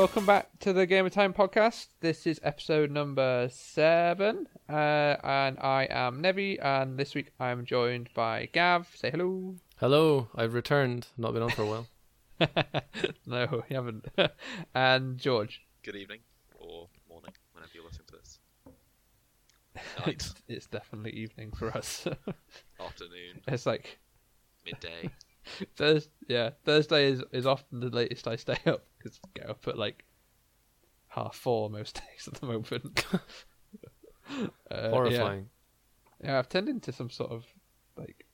welcome back to the Game of Time podcast. This is episode number seven, uh, and I am Nevi, and this week I'm joined by Gav. Say hello. Hello, I've returned. Not been on for a while. no, you haven't. and George. Good evening or morning, whenever you're listening to this. Night, it's definitely evening for us. afternoon, it's like midday. Thurs yeah, Thursday is, is often the latest I stay up because I get up at like half four most days at the moment. Uh, Horrifying. Yeah. yeah, I've turned into some sort of like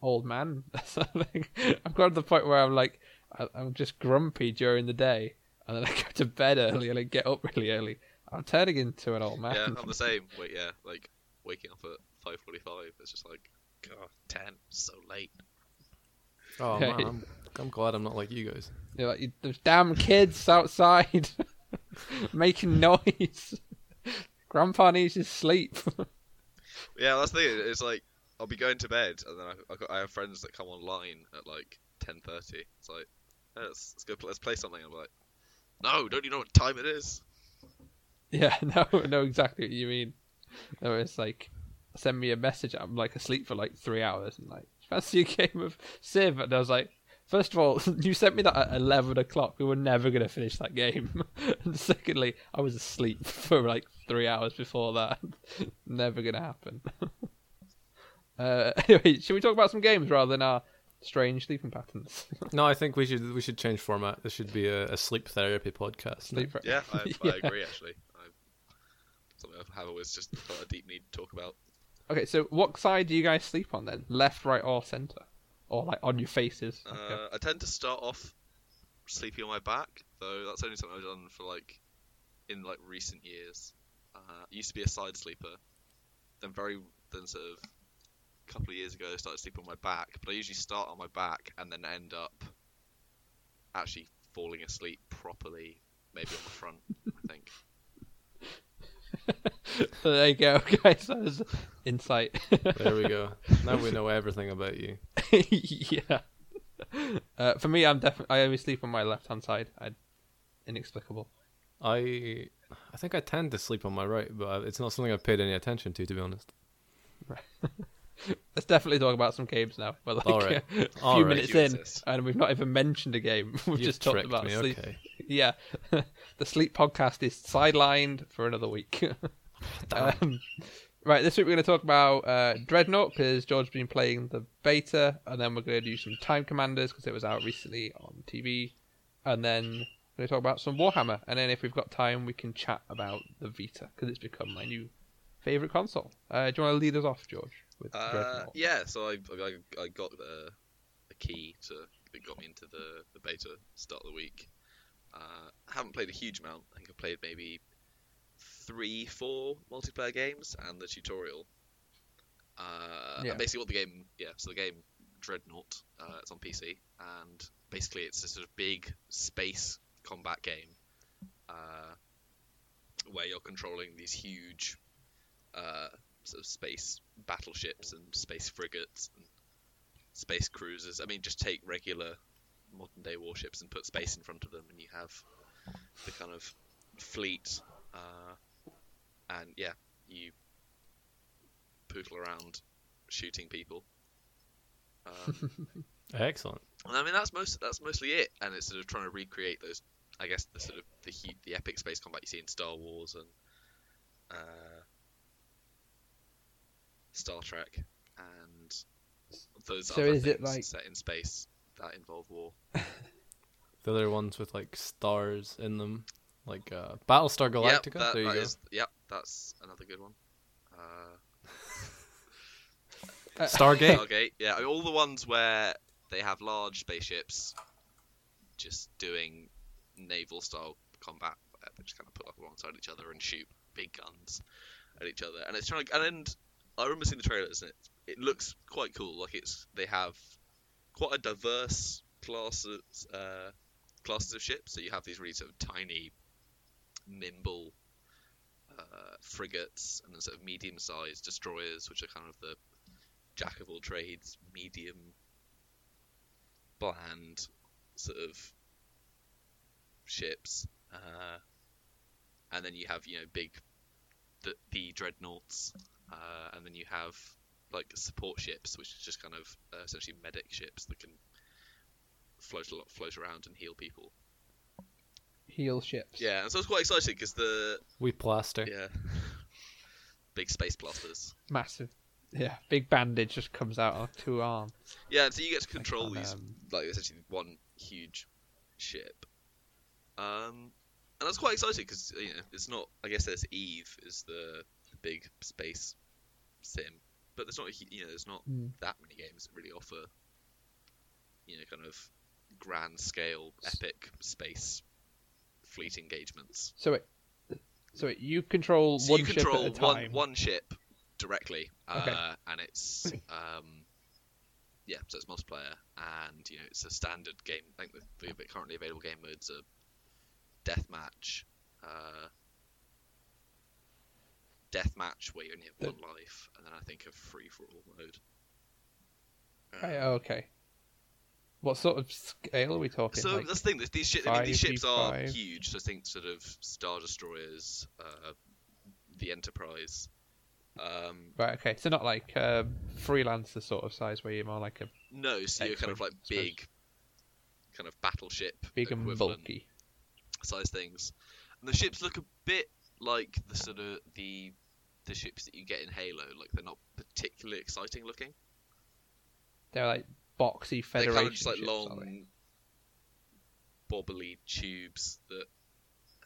old man or something. I've got to the point where I'm like, I- I'm just grumpy during the day, and then I go to bed early and I get up really early. I'm turning into an old man. yeah, I'm the same. Wait, yeah, like waking up at 5:45. It's just like, God, 10, so late. Oh man, I'm, I'm glad I'm not like you guys. You're like, there's damn kids outside making noise. Grandpa needs his sleep. Yeah, that's the thing. It's like I'll be going to bed, and then I, I, got, I have friends that come online at like 10:30. It's like, "Yeah, let's, let's go, play, let's play something. I'm like, no, don't you know what time it is? yeah, no, I know exactly what you mean. No, it's like, send me a message. I'm like asleep for like three hours, and like, fancy a game of Civ? And I was like, first of all, you sent me that at eleven o'clock. We were never gonna finish that game. and secondly, I was asleep for like three hours before that. never gonna happen. uh, anyway, should we talk about some games rather than our strange sleeping patterns? No, I think we should we should change format. This should be a, a sleep therapy podcast. Sleep for- Yeah, I, Yeah. I agree actually. I, something I have always just felt a deep need to talk about. Okay, so what side do you guys sleep on then? Left, right, or center? Or like on your faces? Like Uh, I tend to start off sleeping on my back, though that's only something I've done for like in like recent years. Uh, I used to be a side sleeper, then very then sort of a couple of years ago I started sleeping on my back, but I usually start on my back and then end up actually falling asleep properly, maybe on the front. I think. So there you go, guys. That was insight. There we go. Now we know everything about you. yeah. Uh, for me, I'm definitely. I only sleep on my left hand side. I inexplicable. I I think I tend to sleep on my right, but it's not something I've paid any attention to, to be honest. Let's definitely talk about some games now. We're like All right. a few All right. minutes You in, exist. and we've not even mentioned a game. We've You've just talked tricked about me. sleep. Okay. Yeah, the sleep podcast is sidelined for another week. um, right, this week we're going to talk about uh, Dreadnought because George's been playing the beta, and then we're going to do some Time Commanders because it was out recently on TV, and then we're going to talk about some Warhammer, and then if we've got time, we can chat about the Vita because it's become my new favorite console. Uh, do you want to lead us off, George? With Uh, Dreadnought? yeah, so I, I, I got the, the key to that got me into the, the beta start of the week. Uh, I haven't played a huge amount. I think I've played maybe three, four multiplayer games and the tutorial. Uh, Yeah. And basically, what the game, yeah, so the game Dreadnought, uh, it's on PC, and basically it's a sort of big space combat game uh, where you're controlling these huge uh, sort of space battleships and space frigates and space cruisers. I mean, just take regular modern day warships and put space in front of them, and you have the kind of fleet. Uh, and yeah, you poodle around shooting people. Um, Excellent. and I mean, that's most that's mostly it, and it's sort of trying to recreate those. I guess the sort of the the epic space combat you see in Star Wars and uh, Star Trek, and those So other is it things like- set in space that involve war. The other ones with like stars in them, like uh, Battlestar Galactica. Yep, that, there you that go. is- yep, that's another good one. Uh, Stargate. Stargate, yeah, I mean, all the ones where they have large spaceships just doing naval style combat, where they just kind of put up alongside each other and shoot big guns at each other. And it's trying to, and, then I remember seeing the trailers, and it, it looks quite cool. Like it's they have quite a diverse classes uh, classes of ships. So you have these really sort of tiny, nimble uh, frigates, and then sort of medium-sized destroyers, which are kind of the jack of all trades, medium, bland sort of ships. uh, and then you have you know big the, the dreadnoughts, uh, and then you have like support ships, which is just kind of uh, essentially medic ships that can float a lot, float around and heal people. Heal ships. Yeah, and so it's quite exciting because the We plaster. yeah big space blasters. Massive. Yeah, big bandage just comes out on two arms. Yeah, so you get to control on, these um, like essentially one huge ship. Um, and that's quite exciting because you know it's not. I guess there's Eve is the, the big space sim, but there's not. You know, there's not Mm. that many games that really offer. You know, kind of grand scale, epic space fleet engagements. So wait, so wait, you control So one you ship control at a one time. one ship directly, Okay. uh, and it's um, yeah, so it's multiplayer, and you know it's a standard game. I think the, the currently available game modes are deathmatch, uh, deathmatch where you only have one life, and then I think a free for all mode. Right, Um, okay. What sort of scale are we talking? So like, that's the thing. These, shi I mean, these ships are huge. So I think sort of star destroyers, uh, the Enterprise. Um, right, okay. So not like uh, freelancer sort of size where you're more like a No, so you're kind of like big, kind of battleship big and bulky. size things, and the ships look a bit like the sort of the the ships that you get in Halo. Like they're not particularly exciting looking. They're like boxy Federation. They're kind of just like ships, long, bobbly tubes that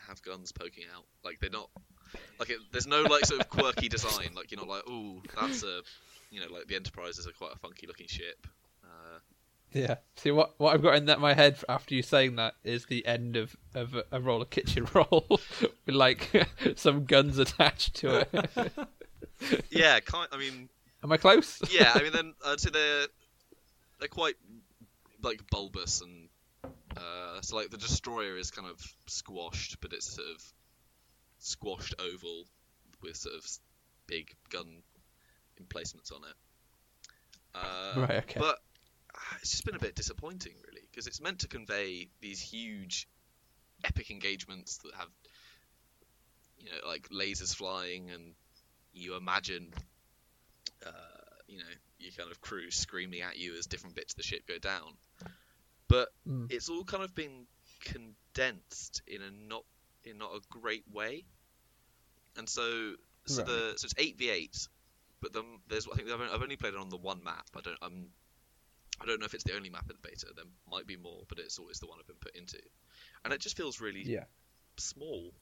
have guns poking out. Like they're not like it, there's no like sort of quirky design. Like you're not like oh that's a you know like the Enterprise is a quite a funky looking ship. Yeah. See what what I've got in that my head after you saying that is the end of of a, a of kitchen roll with like some guns attached to it. yeah, kind. I mean, Am I close? yeah. I mean, then I'd say they're they're quite like bulbous and uh, so like the destroyer is kind of squashed, but it's sort of squashed oval with sort of big gun emplacements on it. Uh, Right, okay. But it's just been a bit disappointing, really, because it's meant to convey these huge, epic engagements that have, you know, like lasers flying, and you imagine, uh, you know, your kind of crew screaming at you as different bits of the ship go down. But Mm. it's all kind of been condensed in a not in not a great way, and so so Right. the so it's eight v eight, but then there's I think I've only, I've only played it on the one map. I don't I'm I don't know if it's the only map in the beta. There might be more, but it's always the one I've been put into, and it just feels really Yeah. small.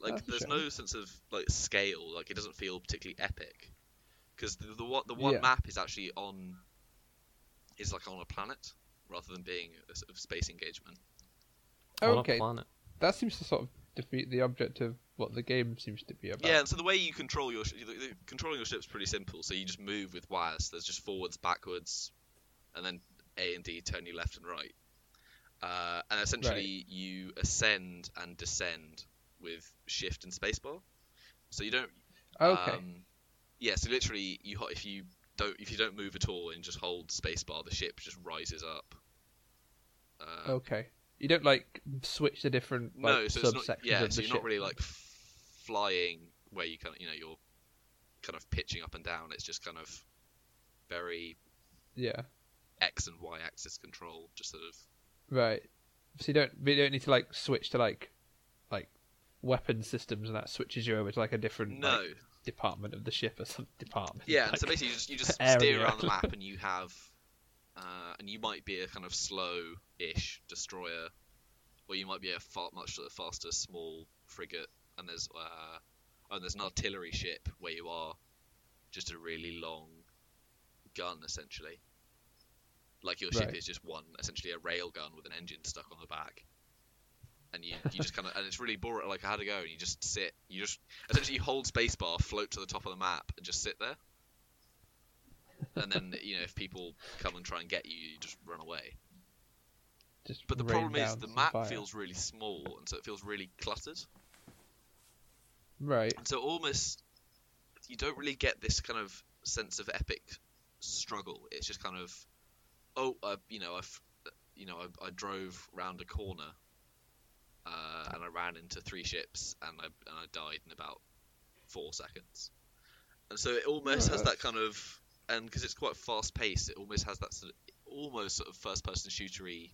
Like That's there's shame. no sense of like scale. Like it doesn't feel particularly epic, because the the one the one Yeah. map is actually on is like on a planet rather than being a sort of space engagement. On a okay. planet. That seems to sort of defeat the object of what the game seems to be about. Yeah, and so the way you control your sh- controlling your ship's pretty simple. So you just move with wires. There's just forwards, backwards, and then A and D turn you left and right. Uh, and essentially, you ascend and descend with shift and spacebar. So you don't. Okay. Um, yeah. So literally, you if you don't if you don't move at all and just hold spacebar, the ship just rises up. Uh, okay. You don't like switch the different like, no, so it's not. Yeah, so you're not really like flying where you kind of, you know, you're kind of pitching up and down. It's just kind of very Yeah. X and Y axis control, just sort of. Right. So you don't you don't need to like switch to like like weapon systems and that switches you over to like a different No. like, department of the ship or some department. Yeah, and like- so basically you just you just area. steer around the map and you have, uh, and you might be a kind of slow-ish destroyer, or you might be a far much sort of faster small frigate, and there's uh, oh, and there's an artillery ship where you are just a really long gun essentially. Like your ship Right. is just one essentially a rail gun with an engine stuck on the back. And you, you just kind of and it's really boring. Like I had to go, and you just sit. You just essentially you hold spacebar, float to the top of the map, and just sit there and then you know if people come and try and get you, you just run away. Just But the problem is the map fire. feels really small, and so it feels really cluttered. Right. And so almost you don't really get this kind of sense of epic struggle. It's just kind of oh, uh, you know, I've you know I, I drove round a corner, uh, and I ran into three ships, and I and I died in about four seconds. And so it almost Oh, has that kind of, and because it's quite fast paced, it almost has that sort of, almost sort of first person shootery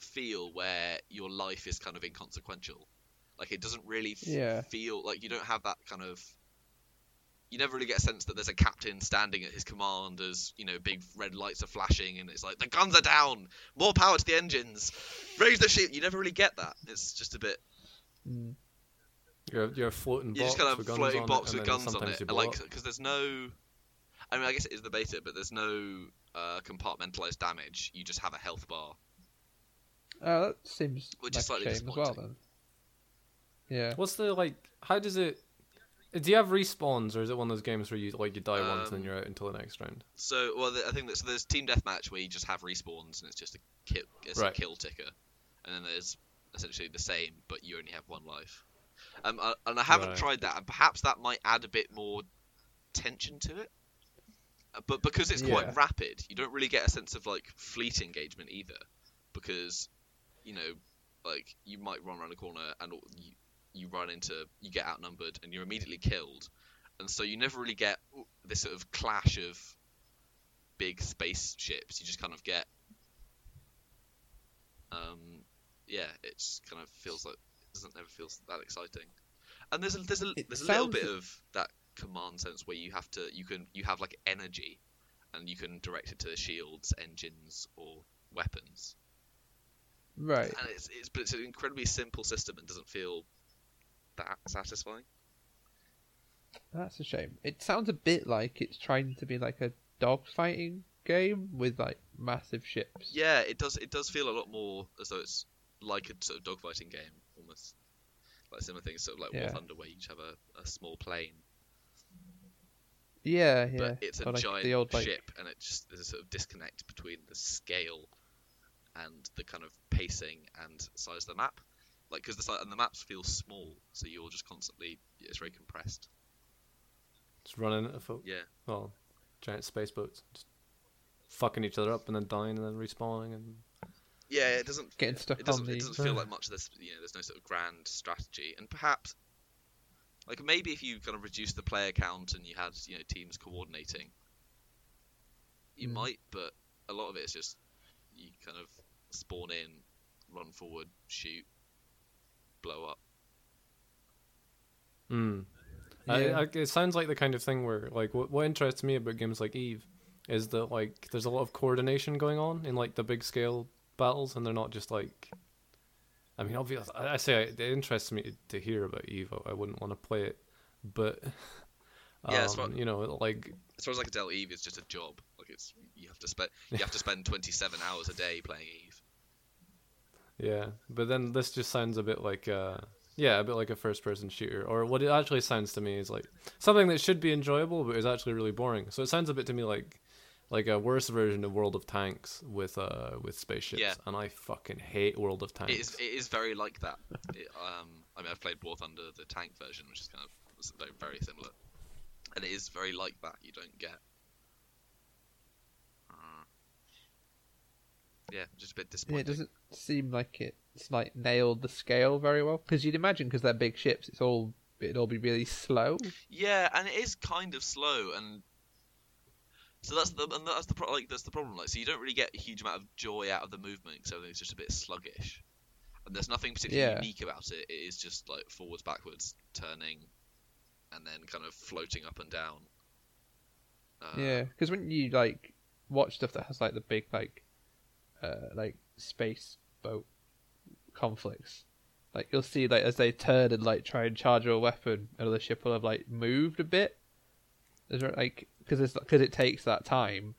feel where your life is kind of inconsequential. Like it doesn't really f- Yeah. feel like you don't have that kind of. You never really get a sense that there's a captain standing at his command as you know big red lights are flashing and it's like the guns are down, more power to the engines, raise the ship. You never really get that. It's just a bit. Mm. You're you're a floating You're just kind of with guns floating box it, with guns on it, and like because there's no. I mean, I guess it is the beta, but there's no uh, compartmentalized damage. You just have a health bar. Oh, that seems Which like is slightly a shame as well. Then. Yeah. What's the like? How does it? Do you have respawns, or is it one of those games where you like you die once and then Um, you're out until the next round? So, well, the, I think that so there's team deathmatch where you just have respawns and it's just a kill, it's Right. a kill ticker, and then there's essentially the same, but you only have one life. Um, uh, and I haven't Right. tried that, and perhaps that might add a bit more tension to it. Uh, But because it's Yeah. quite rapid, you don't really get a sense of like fleet engagement either, because you know, like you might run around a corner and you, you run into, you get outnumbered and you're immediately killed, and so you never really get this sort of clash of big spaceships. You just kind of get, um, yeah, it just kind of feels like it doesn't ever feel that exciting. And there's a there's a It there's a little bit of that command sense where you have to you can you have like energy, and you can direct it to the shields, engines, or weapons. Right. And it's it's but it's an incredibly simple system and doesn't feel that satisfying. That's a shame. It sounds a bit like it's trying to be like a dog fighting game with like massive ships. Yeah, it does. It does feel a lot more as though it's like a sort of dogfighting game, almost like similar things, sort of like War Yeah. Thunder, where you each have a, a small plane, Yeah, yeah. but it's a Or, like, giant the old, like- ship, and it just there's a sort of disconnect between the scale and the kind of pacing and size of the map. Like because the and the maps feel small, so you're just constantly it's very compressed. Just running at folk. Yeah, Well, giant space boats, just fucking each other up and then dying and then respawning and yeah. It doesn't Getting stuck it doesn't, on it doesn't feel like much of this. You know, there's no sort of grand strategy, and perhaps, like maybe if you kind of reduce the player count and you had you know teams coordinating, you Mm. might. But a lot of it is just you kind of spawn in, run forward, shoot, blow up. Mm. Yeah. I, I, it sounds like the kind of thing where, like, what, what interests me about games like Eve is that, like, there's a lot of coordination going on in, like, the big scale battles, and they're not just, like. I mean, obviously, I, I say it interests me to hear about Eve. I, I wouldn't want to play it, but. Yeah, it's um, you know, like, As far as I can tell, Eve is just a job. Like it's you have to spend you have to spend 27 hours a day playing Eve. Yeah. But then this just sounds a bit like, uh, yeah, a bit like a first person shooter. Or what it actually sounds to me is like something that should be enjoyable, but is actually really boring. So it sounds a bit to me like. Like a worse version of World of Tanks with uh with spaceships, Yeah. and I fucking hate World of Tanks. It is it is very like that. It, um, I mean, I've played War Thunder, the tank version, which is kind of very, very similar, and it is very like that. You don't get. Yeah, just a bit Yeah, disappointing. it doesn't seem like it's like nailed the scale very well. Because you'd imagine, because they're big ships, it's all it'd all be really slow. Yeah, and it is kind of slow, and so that's the and that's the pro- like that's the problem. Like, so you don't really get a huge amount of joy out of the movement, so it's just a bit sluggish. And there's nothing particularly Yeah. unique about it. It is just like forwards, backwards, turning, and then kind of floating up and down. Uh, Yeah, because when you like watch stuff that has like the big like uh like space boat conflicts, like you'll see like as they turn and like try and charge your weapon, another ship will have like moved a bit. Is there like because it's because it takes that time,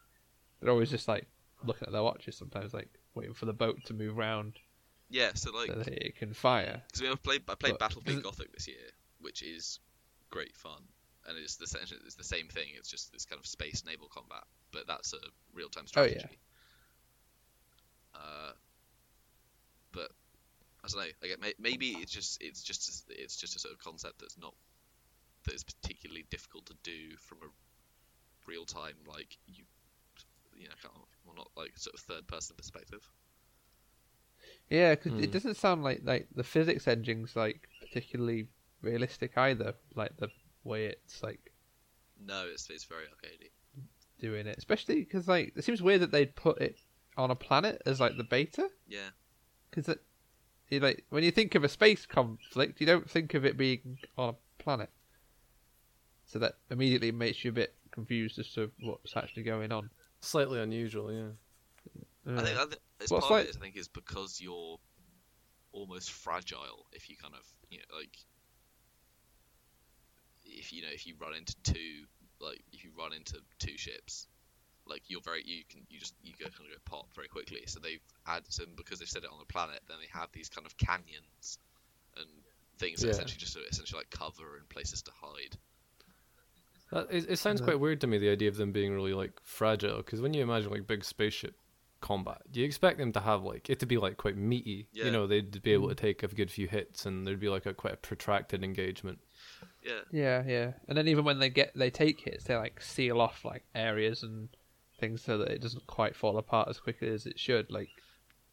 they're always just like looking at their watches sometimes, like waiting for the boat to move round Yeah, so like so that it can fire. Because we have played I played But- Battlefleet Gothic this year, which is great fun, and it's the same it's the same thing. It's just this kind of space naval combat, but that's a real time Oh, yeah. Strategy. Uh, but I don't know. Like, may- maybe it's just it's just it's just a sort of concept that's not that is particularly difficult to do from a real time like you you know kind of, well not like sort of third person perspective. Yeah, because Hmm. it doesn't sound like like the physics engine's like particularly realistic either. Like the way it's like No, it's it's very arcadey. doing it, especially because like it seems weird that they'd put it on a planet as like the beta. Yeah, Because it, you like when you think of a space conflict, you don't think of it being on a planet. So that immediately makes you a bit confused as to what's actually going on. Slightly unusual, yeah. I think, I think it's it's part like- of it. I think is because you're almost fragile if you kind of you know like if you know if you run into two like if you run into two ships like you're very you can you just you go kind of go pop very quickly so they've added some because they've set it on the planet then they have these kind of canyons and things that Yeah. essentially just essentially like cover and places to hide That, it, it sounds quite weird to me the idea of them being really like fragile because when you imagine like big spaceship combat, do you expect them to have like it to be like quite meaty? Yeah. You know, they'd be able to mm. take a good few hits and there'd be like a quite a protracted engagement. yeah Yeah, yeah. And then even when they get they take hits, they like seal off like areas and things so that it doesn't quite fall apart as quickly as it should. Like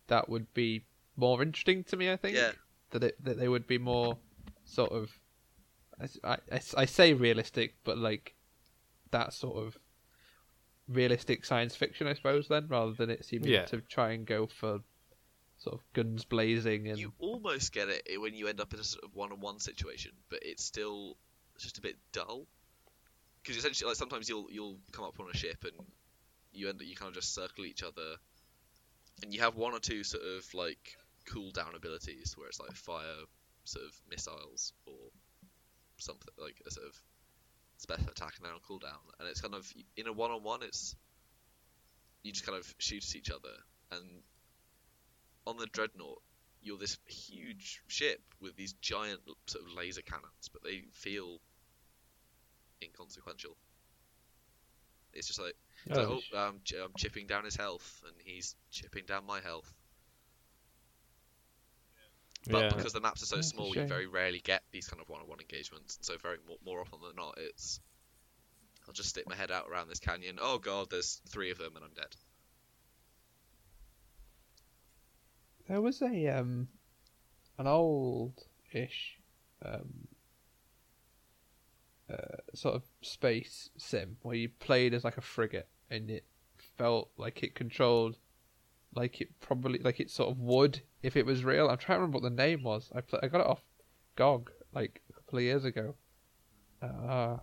that would be more interesting to me. I think. Yeah. That it that they would be more sort of. I, I, I say realistic, but like that sort of realistic science fiction, I suppose. Then rather than it seeming Yeah. to try and go for sort of guns blazing and you almost get it when you end up in a sort of one-on-one situation, but it's still just a bit dull. Because essentially, like sometimes you'll you'll come up on a ship and you end up you kind of just circle each other, and you have one or two sort of like cool down abilities where it's like fire sort of missiles or something like a sort of special attack and then on cooldown, and it's kind of in a one-on-one, it's you just kind of shoot at each other, and on the dreadnought you're this huge ship with these giant sort of laser cannons, but they feel inconsequential. It's just like, it's like, Oh, ch- I'm chipping down his health, and he's chipping down my health. But yeah. because the maps are so That's small, you very rarely get these kind of one-on-one engagements. And so very more, more often than not, it's I'll just stick my head out around this canyon. Oh god, there's three of them, and I'm dead. There was a um an old ish um uh, sort of space sim where you played as like a frigate and it felt like it controlled like it probably like it sort of would if it was real. I'm trying to remember what the name was. I pla I got it off GOG like a couple of years ago. Uh,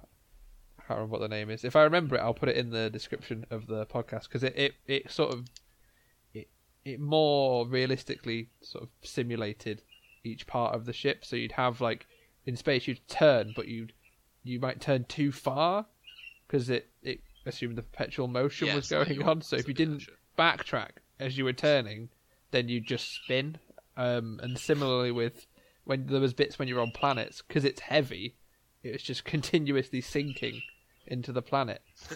I can't remember what the name is. If I remember it, I'll put it in the description of the podcast because it, it, it sort of it it more realistically sort of simulated each part of the ship. So you'd have like in space you'd turn, but you'd you might turn too far because it it assumed the perpetual motion Yeah, was going on. So if you didn't backtrack as you were turning, then you'd just spin. Um, and similarly with when there was bits when you're on planets because it's heavy, it was just continuously sinking into the planet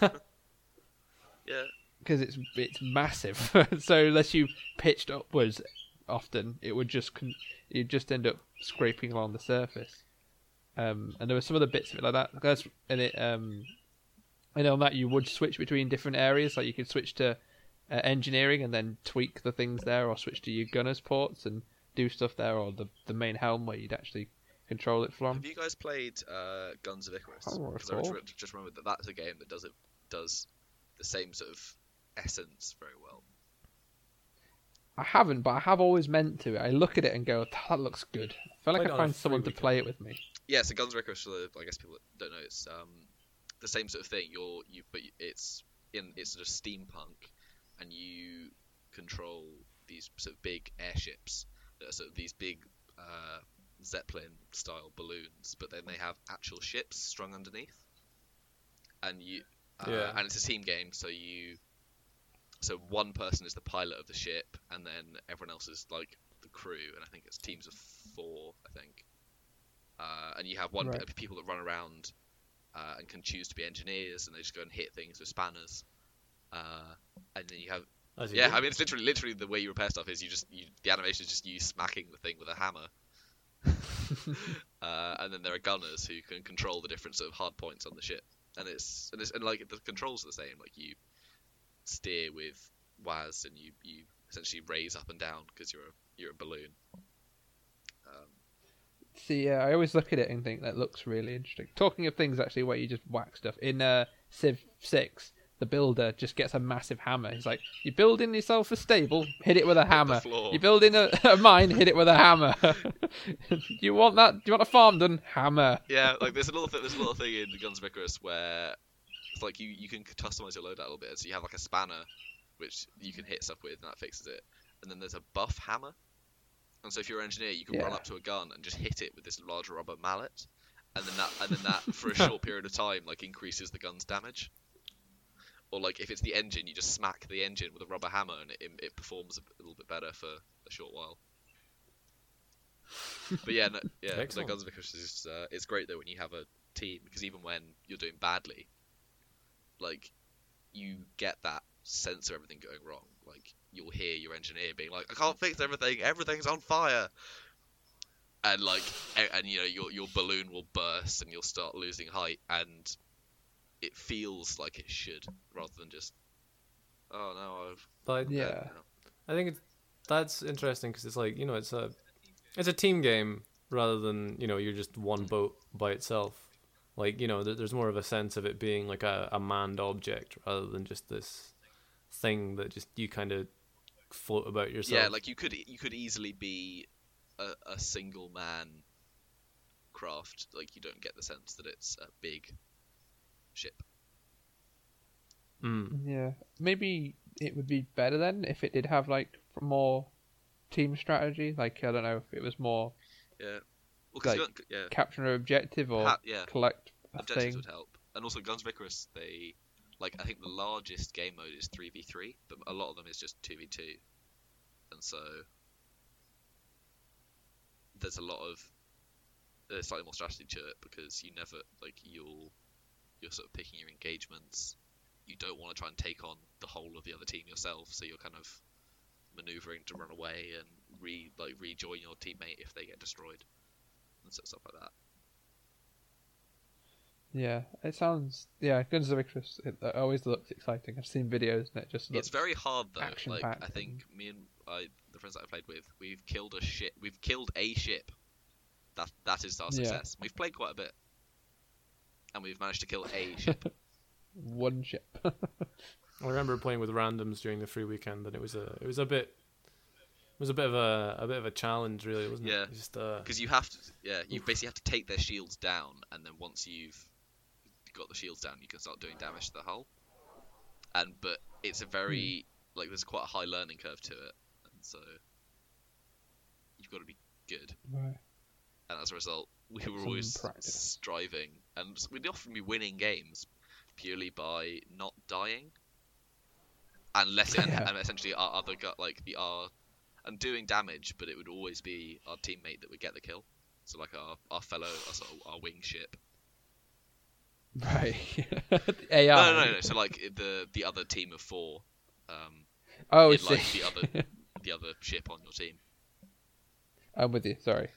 Yeah, because it's it's massive. so unless you pitched upwards often, it would just con- you'd just end up scraping along the surface. Um, and there were some other bits of it like that. That's and it. Um, I know on that you would switch between different areas. Like you could switch to uh, engineering and then tweak the things there, or switch to your gunners ports and do stuff there, or the the main helm where you'd actually control it from. Have you guys played uh, Guns of Icarus? Oh, I 'Cause I just, thought. re- just remembered that that's a game that does it does the same sort of essence very well. I haven't, but I have always meant to. I look at it and go, "That looks good." I feel like Played I it find someone to play it with me. Yeah, so Guns of for the, I guess people that don't know, it's um, the same sort of thing. You're you, but it's in it's sort of steampunk, and you control these sort of big airships that are sort of these big uh, zeppelin style balloons, but then they have actual ships strung underneath, and you uh, Yeah. and it's a team game, so you so one person is the pilot of the ship, and then everyone else is like the crew, and I think it's teams of four, I think. Uh, and you have one Right. people that run around uh, and can choose to be engineers, and they just go and hit things with spanners. Uh, and then you have As yeah, do. I mean it's literally literally the way you repair stuff is you just you, the animation is just you smacking the thing with a hammer. uh, and then there are gunners who can control the different sort of hard points on the ship, and it's and it's and like the controls are the same. Like you steer with WAS, and you you essentially raise up and down because you're a you're a balloon. See, yeah, I always look at it and think that looks really interesting. Talking of things actually where you just whack stuff in uh, Civ Six, the builder just gets a massive hammer. He's like, "You're building yourself a stable, hit it with a hammer. You're building a, a mine, hit it with a hammer. you want that? Do you want a farm done? Hammer. yeah, like there's a little thing. There's a little thing in Guns of Icarus where it's like you you can customize your loadout a little bit. So you have like a spanner, which you can hit stuff with, and that fixes it. And then there's a buff hammer. And so if you're an engineer, you can run up to a gun and just hit it with this large rubber mallet, and then that and then that for a short period of time like increases the gun's damage. Or like if it's the engine, you just smack the engine with a rubber hammer, and it, it performs a little bit better for a short while. But yeah, no, yeah, no, Guns of Icarus is uh, it's great though when you have a team because even when you're doing badly, like you get that sense of everything going wrong. Like you'll hear your engineer being like, "I can't fix everything. Everything's on fire." And like, a- and you know, your your balloon will burst and you'll start losing height, and it feels like it should, rather than just, "Oh no, I've." But I- Yeah. I think it's, that's interesting because it's like you know it's a it's a team game rather than you know you're just one mm. boat by itself. Like you know there- there's more of a sense of it being like a, a manned object rather than just this thing that just you kind of float about yourself. Yeah, like you could you could easily be a, a single man craft. Like you don't get the sense that it's a big ship. Mm. Yeah, maybe it would be better then if it did have like more team strategy. Like I don't know if it was more Yeah. Well, 'cause you Like, don't, yeah, capture an objective or ha- yeah. collect a Objectives thing. would help, and also Guns of Icarus. They like I think the largest game mode is three v three, but a lot of them is just two v two, and so there's a lot of there's slightly more strategy to it because you never like you'll you're sort of picking your engagements. You don't want to try and take on the whole of the other team yourself, so you're kind of maneuvering to run away and re like rejoin your teammate if they get destroyed and stuff like that. Yeah, it sounds. Yeah, Guns of Icarus. It, it always looks exciting. I've seen videos and it just looks. It's very hard though. Like action-packed I think me and I, the friends that I played with, we've killed a ship. We've killed a ship. That that is our Yeah. success. We've played quite a bit, and we've managed to kill a ship. one ship. I remember playing with randoms during the free weekend, and it was a it was a bit it was a bit of a a bit of a challenge, really, wasn't Yeah. it? Just uh, Because you have to, yeah, you basically have to take their shields down, and then once you've got the shields down, you can start doing damage to the hull. And but it's a very hmm. like there's quite a high learning curve to it, and so you've got to be good. right. and as a result, we were Some always practice. striving, and we'd often be winning games purely by not dying, unless it, Yeah. and essentially our other gu like the our and doing damage, but it would always be our teammate that would get the kill. So like our our fellow, our, sort of, our wing ship. Right. AI. No, no, no, no. So like the the other team of four, um, Oh, in, like the other the other ship on your team. I'm with you. Sorry.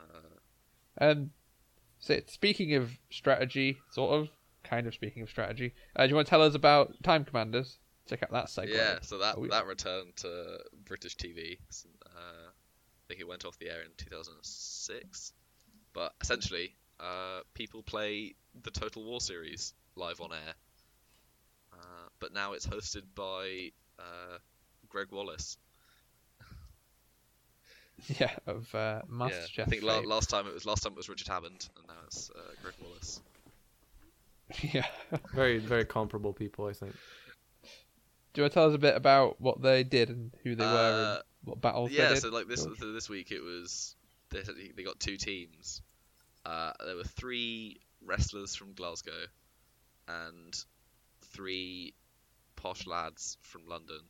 Uh, Um. So speaking of strategy, sort of, kind of speaking of strategy, uh, do you want to tell us about Time Commanders? Check out that segment. Yeah, so that yeah. that returned to British TV. Uh, I think it went off the air in 2006. But essentially, uh, people play the Total War series live on air. Uh, but now it's hosted by uh, Gregg Wallace. Yeah, of uh, yeah, I think la- last time it was last time it was Richard Hammond, and now it's uh, Gregg Wallace. yeah. very very comparable people, I think. Do you want to tell us a bit about what they did and who they were Uh, and what battles they yeah, did? so like this so this week it was they they got two teams. Uh, there were three wrestlers from Glasgow and three posh lads from London.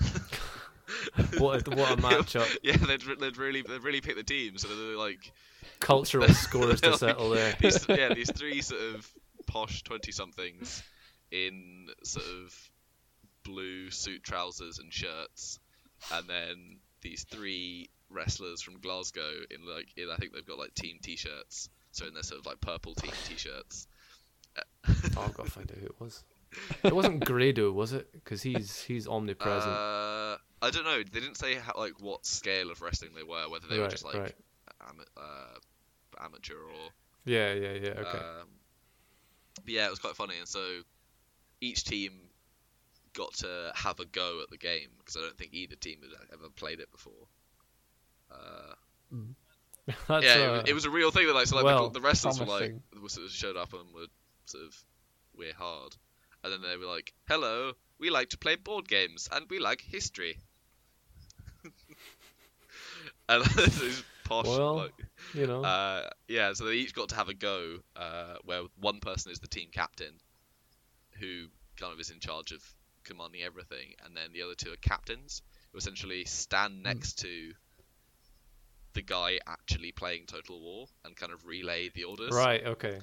What a, what a matchup! Yeah, they'd, they'd really they'd really picked the teams. So they're like Cultural scores to Like, settle there. these yeah these three sort of posh twenty somethings in sort of blue suit trousers and shirts, and then these three wrestlers from Glasgow in like in I think they've got like team t-shirts, so in their sort of like purple team t-shirts. Oh, I've got to find out who it was. It wasn't Grado, was it? Because he's he's omnipresent. Uh, I don't know. They didn't say how, like what scale of wrestling they were. Whether they were just like right. ama- uh, amateur or Yeah, yeah, yeah. Okay. Um, but yeah, it was quite funny, and so each team got to have a go at the game because I don't think either team had ever played it before. Uh, yeah, it, uh, was, it was a real thing. That like, so like well, the, the wrestlers were like, sort of showed up and were sort of we're hard, and then they were like, "Hello, we like to play board games and we like history." and this is posh. Well, like, you know. uh, yeah, so they each got to have a go, uh, where one person is the team captain, who kind of is in charge of commanding everything, and then the other two are captains, who essentially stand next to the guy actually playing Total War and kind of relay the orders. right. Okay.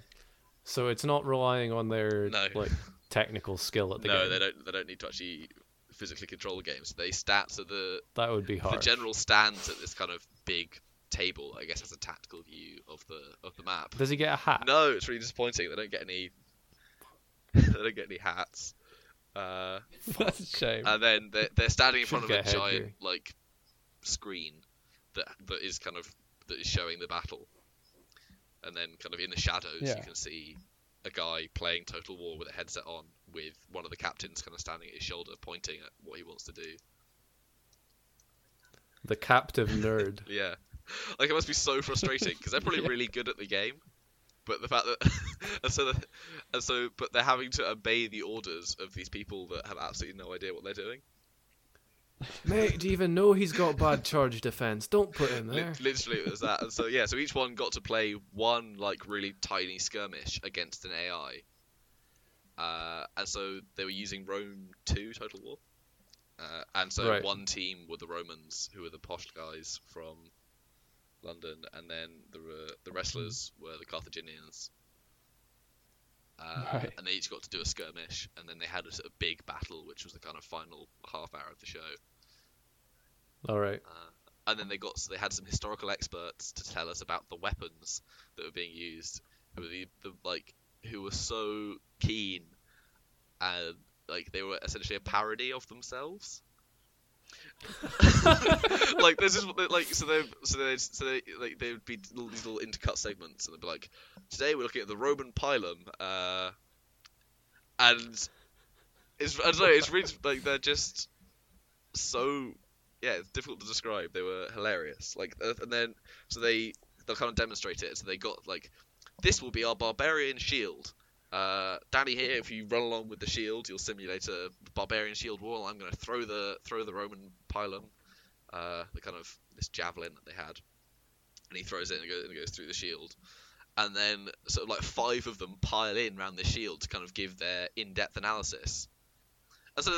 So it's not relying on their No. like technical skill at the No, game. they don't. They don't need to actually physically control the game. So they stand. So the That would be the hard. general stands at this kind of big table. I guess has a tactical view of the of the map. Does he get a hat? No, it's really disappointing. They don't get any. they don't get any hats. Uh, That's a shame. and then they're, they're standing in front of a giant like screen that that is kind of that is showing the battle. And then, kind of in the shadows, Yeah. you can see a guy playing Total War with a headset on, with one of the captains kind of standing at his shoulder, pointing at what he wants to do. The captive nerd. Yeah, like it must be so frustrating because they're probably Yeah. really good at the game, but the fact that and so the, and so but they're having to obey the orders of these people that have absolutely no idea what they're doing. Mate, do you even know he's got bad charge defense? Don't put him there. literally, it was that. And so yeah, so each one got to play one like really tiny skirmish against an AI. Uh, and so they were using Rome two Total War. Uh, and so Right. one team were the Romans, who were the posh guys from London, and then the uh, the wrestlers were the Carthaginians. Uh, Right. And they each got to do a skirmish, and then they had a sort of big battle, which was the kind of final half hour of the show. All right. Uh, and then they got so they had some historical experts to tell us about the weapons that were being used, who were the, the like who were so keen, and like they were essentially a parody of themselves. like this is what they, like so they so they so they like they would be little, these little intercut segments and they'd be like today we're looking at the Roman pilum uh and it's I don't know it's really like they're just so yeah, it's difficult to describe. They were hilarious. Like, uh, and then so they they'll kind of demonstrate it. So they got like, this will be our barbarian shield. Uh, Danny here, if you run along with the shield, you'll simulate a barbarian shield wall. I'm going to throw the throw the Roman pilum, uh, the kind of this javelin that they had, and he throws it and it goes, and it goes through the shield. And then sort of like five of them pile in around the shield to kind of give their in-depth analysis. And so,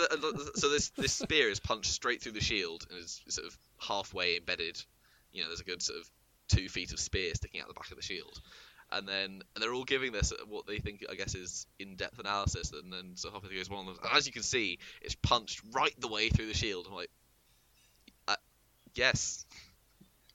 so this this spear is punched straight through the shield and is sort of halfway embedded. You know, there's a good sort of two feet of spear sticking out the back of the shield, and then and they're all giving this what they think I guess is in-depth analysis. And then so halfway goes one of them, and as you can see, it's punched right the way through the shield. I'm like, uh, yes.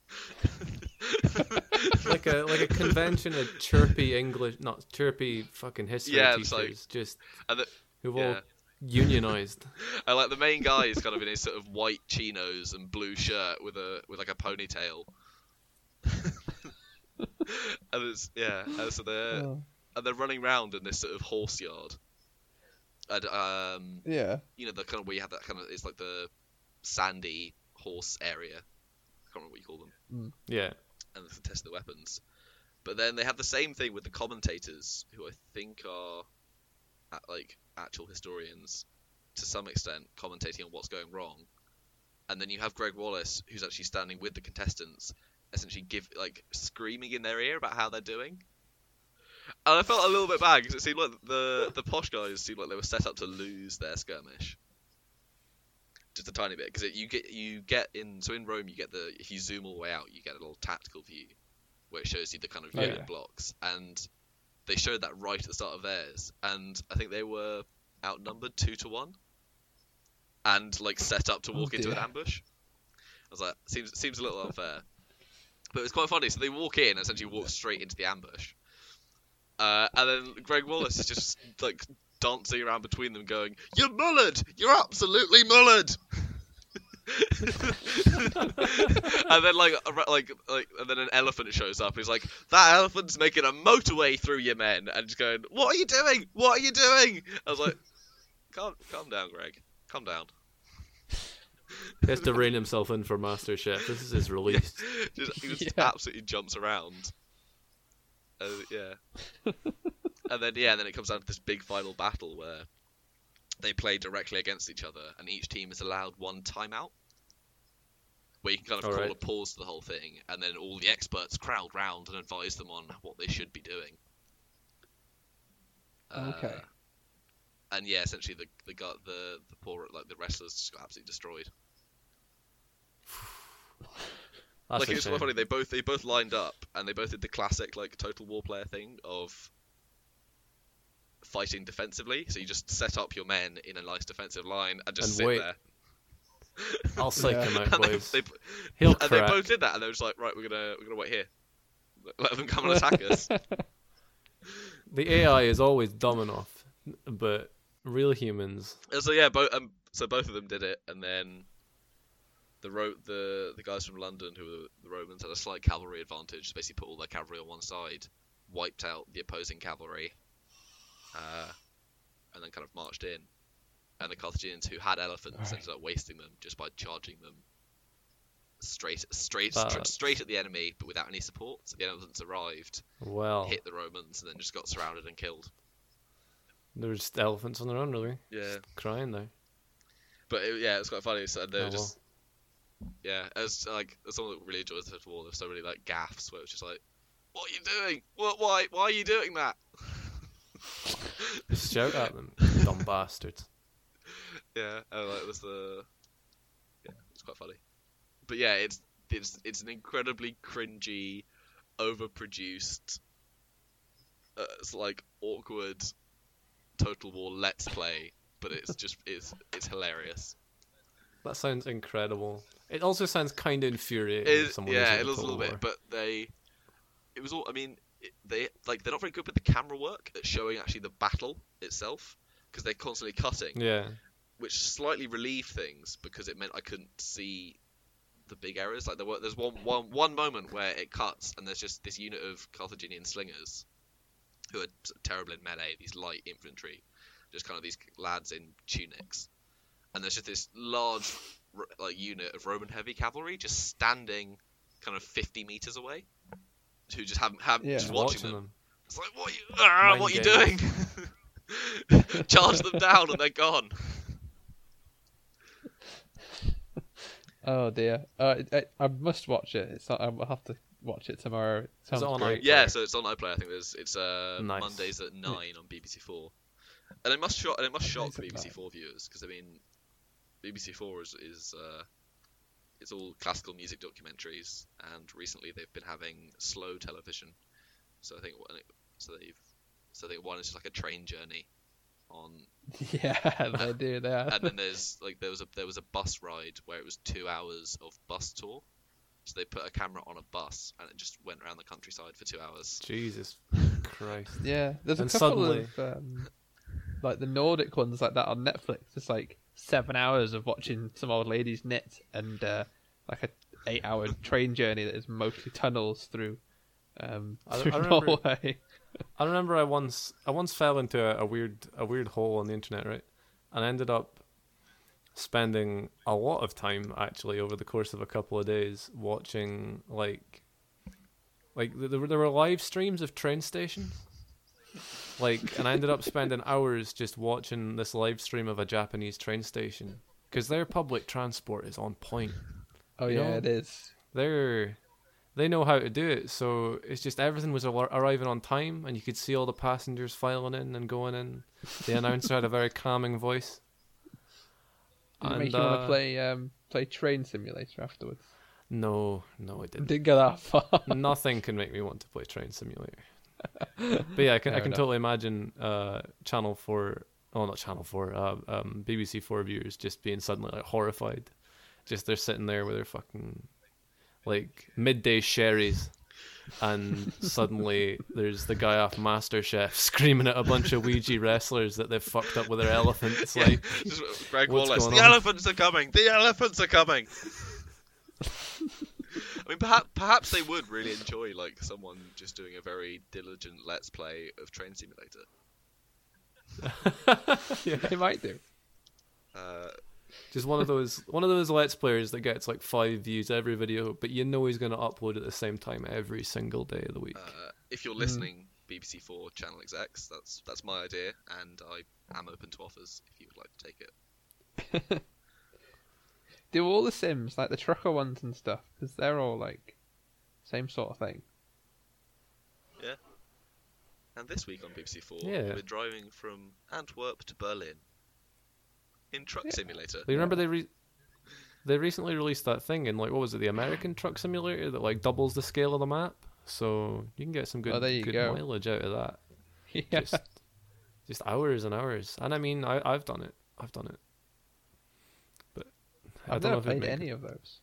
Like a like a convention of chirpy English, not chirpy fucking history Yeah, teachers, like- just And the, who've yeah. all unionized. And like the main guy is kind of in his sort of white chinos and blue shirt with a with like a ponytail. and it's yeah, and so they're Oh, and they're running around in this sort of horse yard. And um, yeah. you know, the kind of where you have that kind of it's like the sandy horse area. I can't remember what you call them. Yeah. And to test the weapons. But then they have the same thing with the commentators, who I think are uh, like actual historians to some extent, commentating on what's going wrong. And then you have Gregg Wallace, who's actually standing with the contestants, essentially give like screaming in their ear about how they're doing. And I felt a little bit bad because it seemed like the the posh guys seemed like they were set up to lose their skirmish. Just a tiny bit, because you get you get in so in Rome you get the if you zoom all the way out you get a little tactical view where it shows you the kind of Oh, unit yeah. blocks and they showed that right at the start of theirs and I think they were outnumbered two to one and like set up to Oh, walk into an ambush. I was like, seems seems a little unfair, but it's quite funny. So they walk in and essentially walk straight into the ambush, uh, and then Gregg Wallace is just like dancing around between them, going, "You're mullered! You're absolutely mullered!" and then like like like and then an elephant shows up. He's like, "That elephant's making a motorway through your men," and just going, "What are you doing? What are you doing?" I was like, "Calm, calm down, Gregg. Calm down." He has to rein himself in for MasterChef. This is his release. just, he just Yeah. absolutely jumps around. Uh, yeah. and then yeah, and then it comes down to this big final battle where they play directly against each other, and each team is allowed one timeout, where you can kind of call Alright. a pause to the whole thing, and then all the experts crowd round and advise them on what they should be doing. Okay. Uh, and yeah, essentially the the the the poor like the wrestlers just got absolutely destroyed. That's like it's funny. They both they both lined up and they both did the classic like Total War player thing of fighting defensively. So you just set up your men in a nice defensive line and just And sit wait. there. I'll psych Yeah. him out, and they, boys. they, He'll and they both did that, and they were just like, right, we're gonna we're gonna wait here. Let them come and attack us. The AI is always dumb enough, but real humans. And so yeah, both um, so both of them did it, and then the ro- the the guys from London who were the Romans had a slight cavalry advantage. They basically put all their cavalry on one side, wiped out the opposing cavalry, uh, and then kind of marched in. And the Carthaginians who had elephants Alright. ended up wasting them just by charging them straight straight That- str- straight at the enemy, but without any support. So the elephants arrived, Well, hit the Romans, and then just got surrounded and killed. there were just elephants on their own, really. Yeah. Crying there. But yeah, it, yeah, it's quite funny. So they were Oh, just yeah, as like as someone that really enjoys the Total War, there's so many like gaffs where it's just like, what are you doing? What? Why? Why are you doing that? Just shout at them, dumb bastards. Yeah, like it was the yeah, it's quite funny. But yeah, it's it's it's an incredibly cringy, overproduced, uh, it's like awkward Total War Let's Play, but it's just it's it's hilarious. That sounds incredible. It also sounds kind of infuriating. It, yeah, it was a little bit, but they, it was all. I mean, they like they're not very good with the camera work at showing actually the battle itself because they're constantly cutting, Yeah, which slightly relieved things because it meant I couldn't see the big errors. Like there were, there's one one one moment where it cuts and there's just this unit of Carthaginian slingers who are terrible in melee, these light infantry, just kind of these lads in tunics, and there's just this large like unit of Roman heavy cavalry just standing kind of 50 meters away, who just haven't have Yeah. just watching, watching them. them. It's like what are you, ah, what are you doing? Charge them down and they're gone. Oh dear. Uh, I, I must watch it. It's not, I'll have to watch it tomorrow. It sounds it on great. iPlayer? Yeah, so it's on iPlayer. I think there's it's uh Nice. Mondays at nine on BBC Four, and it must shock and it must shock Mondays BBC Four viewers because I mean, BBC Four is is uh, it's all classical music documentaries, and recently they've been having slow television. So I think one- so they've so I think one is just like a train journey on Yeah, they do. that and then there's like there was a there was a bus ride where it was two hours of bus tour. So they put a camera on a bus and it just went around the countryside for two hours. Jesus Christ. Yeah, there's a couple suddenly- of um, like the Nordic ones like that on Netflix. It's like seven hours of watching some old ladies knit and uh, like a eight hour train journey that is mostly tunnels through um I- through I remember- Norway. I remember I once I once fell into a, a weird a weird hole on the internet, right? And I ended up spending a lot of time actually over the course of a couple of days watching like like there were, there were live streams of train stations. Like and I ended up spending hours just watching this live stream of a Japanese train station because their public transport is on point. Oh You yeah, know? it is. they're they know how to do it. So it's just everything was ar- arriving on time, and you could see all the passengers filing in and going in. The announcer had a very calming voice. Did it make you want uh, to play um play Train Simulator afterwards? No, no, it didn't. Didn't go that far. Nothing can make me want to play Train Simulator. But yeah, I can I can enough. totally imagine uh, Channel Four, oh not Channel Four, uh, um, BBC Four viewers just being suddenly like horrified. Just they're sitting there with their fucking like midday sherries. and suddenly there's the guy off MasterChef screaming at a bunch of Ouija wrestlers that they've fucked up with their elephants. Yeah, Like, Gregg Wallace. The on?" elephants are coming. The elephants are coming. I mean, perhaps perhaps they would really enjoy like someone just doing a very diligent let's play of Train Simulator. yeah, They might do. Uh, just one of those one of those Let's Players that gets like five views every video, but you know he's going to upload at the same time every single day of the week. uh, if you're listening, BBC Four channel execs, that's that's my idea, and I am open to offers if you would like to take it. Do all the Sims like the trucker ones and stuff because they're all like same sort of thing. Yeah. And this week on BBC Four, Yeah. we're driving from Antwerp to Berlin in Truck Yeah. Simulator. But you remember they re- they recently released that thing in like what was it, the American Truck Simulator that like doubles the scale of the map, so you can get some good Oh, there you good go. mileage out of that. Yeah. Just just hours and hours, and I mean I I've done it, I've done it, but I I've don't never know if played make- any of those.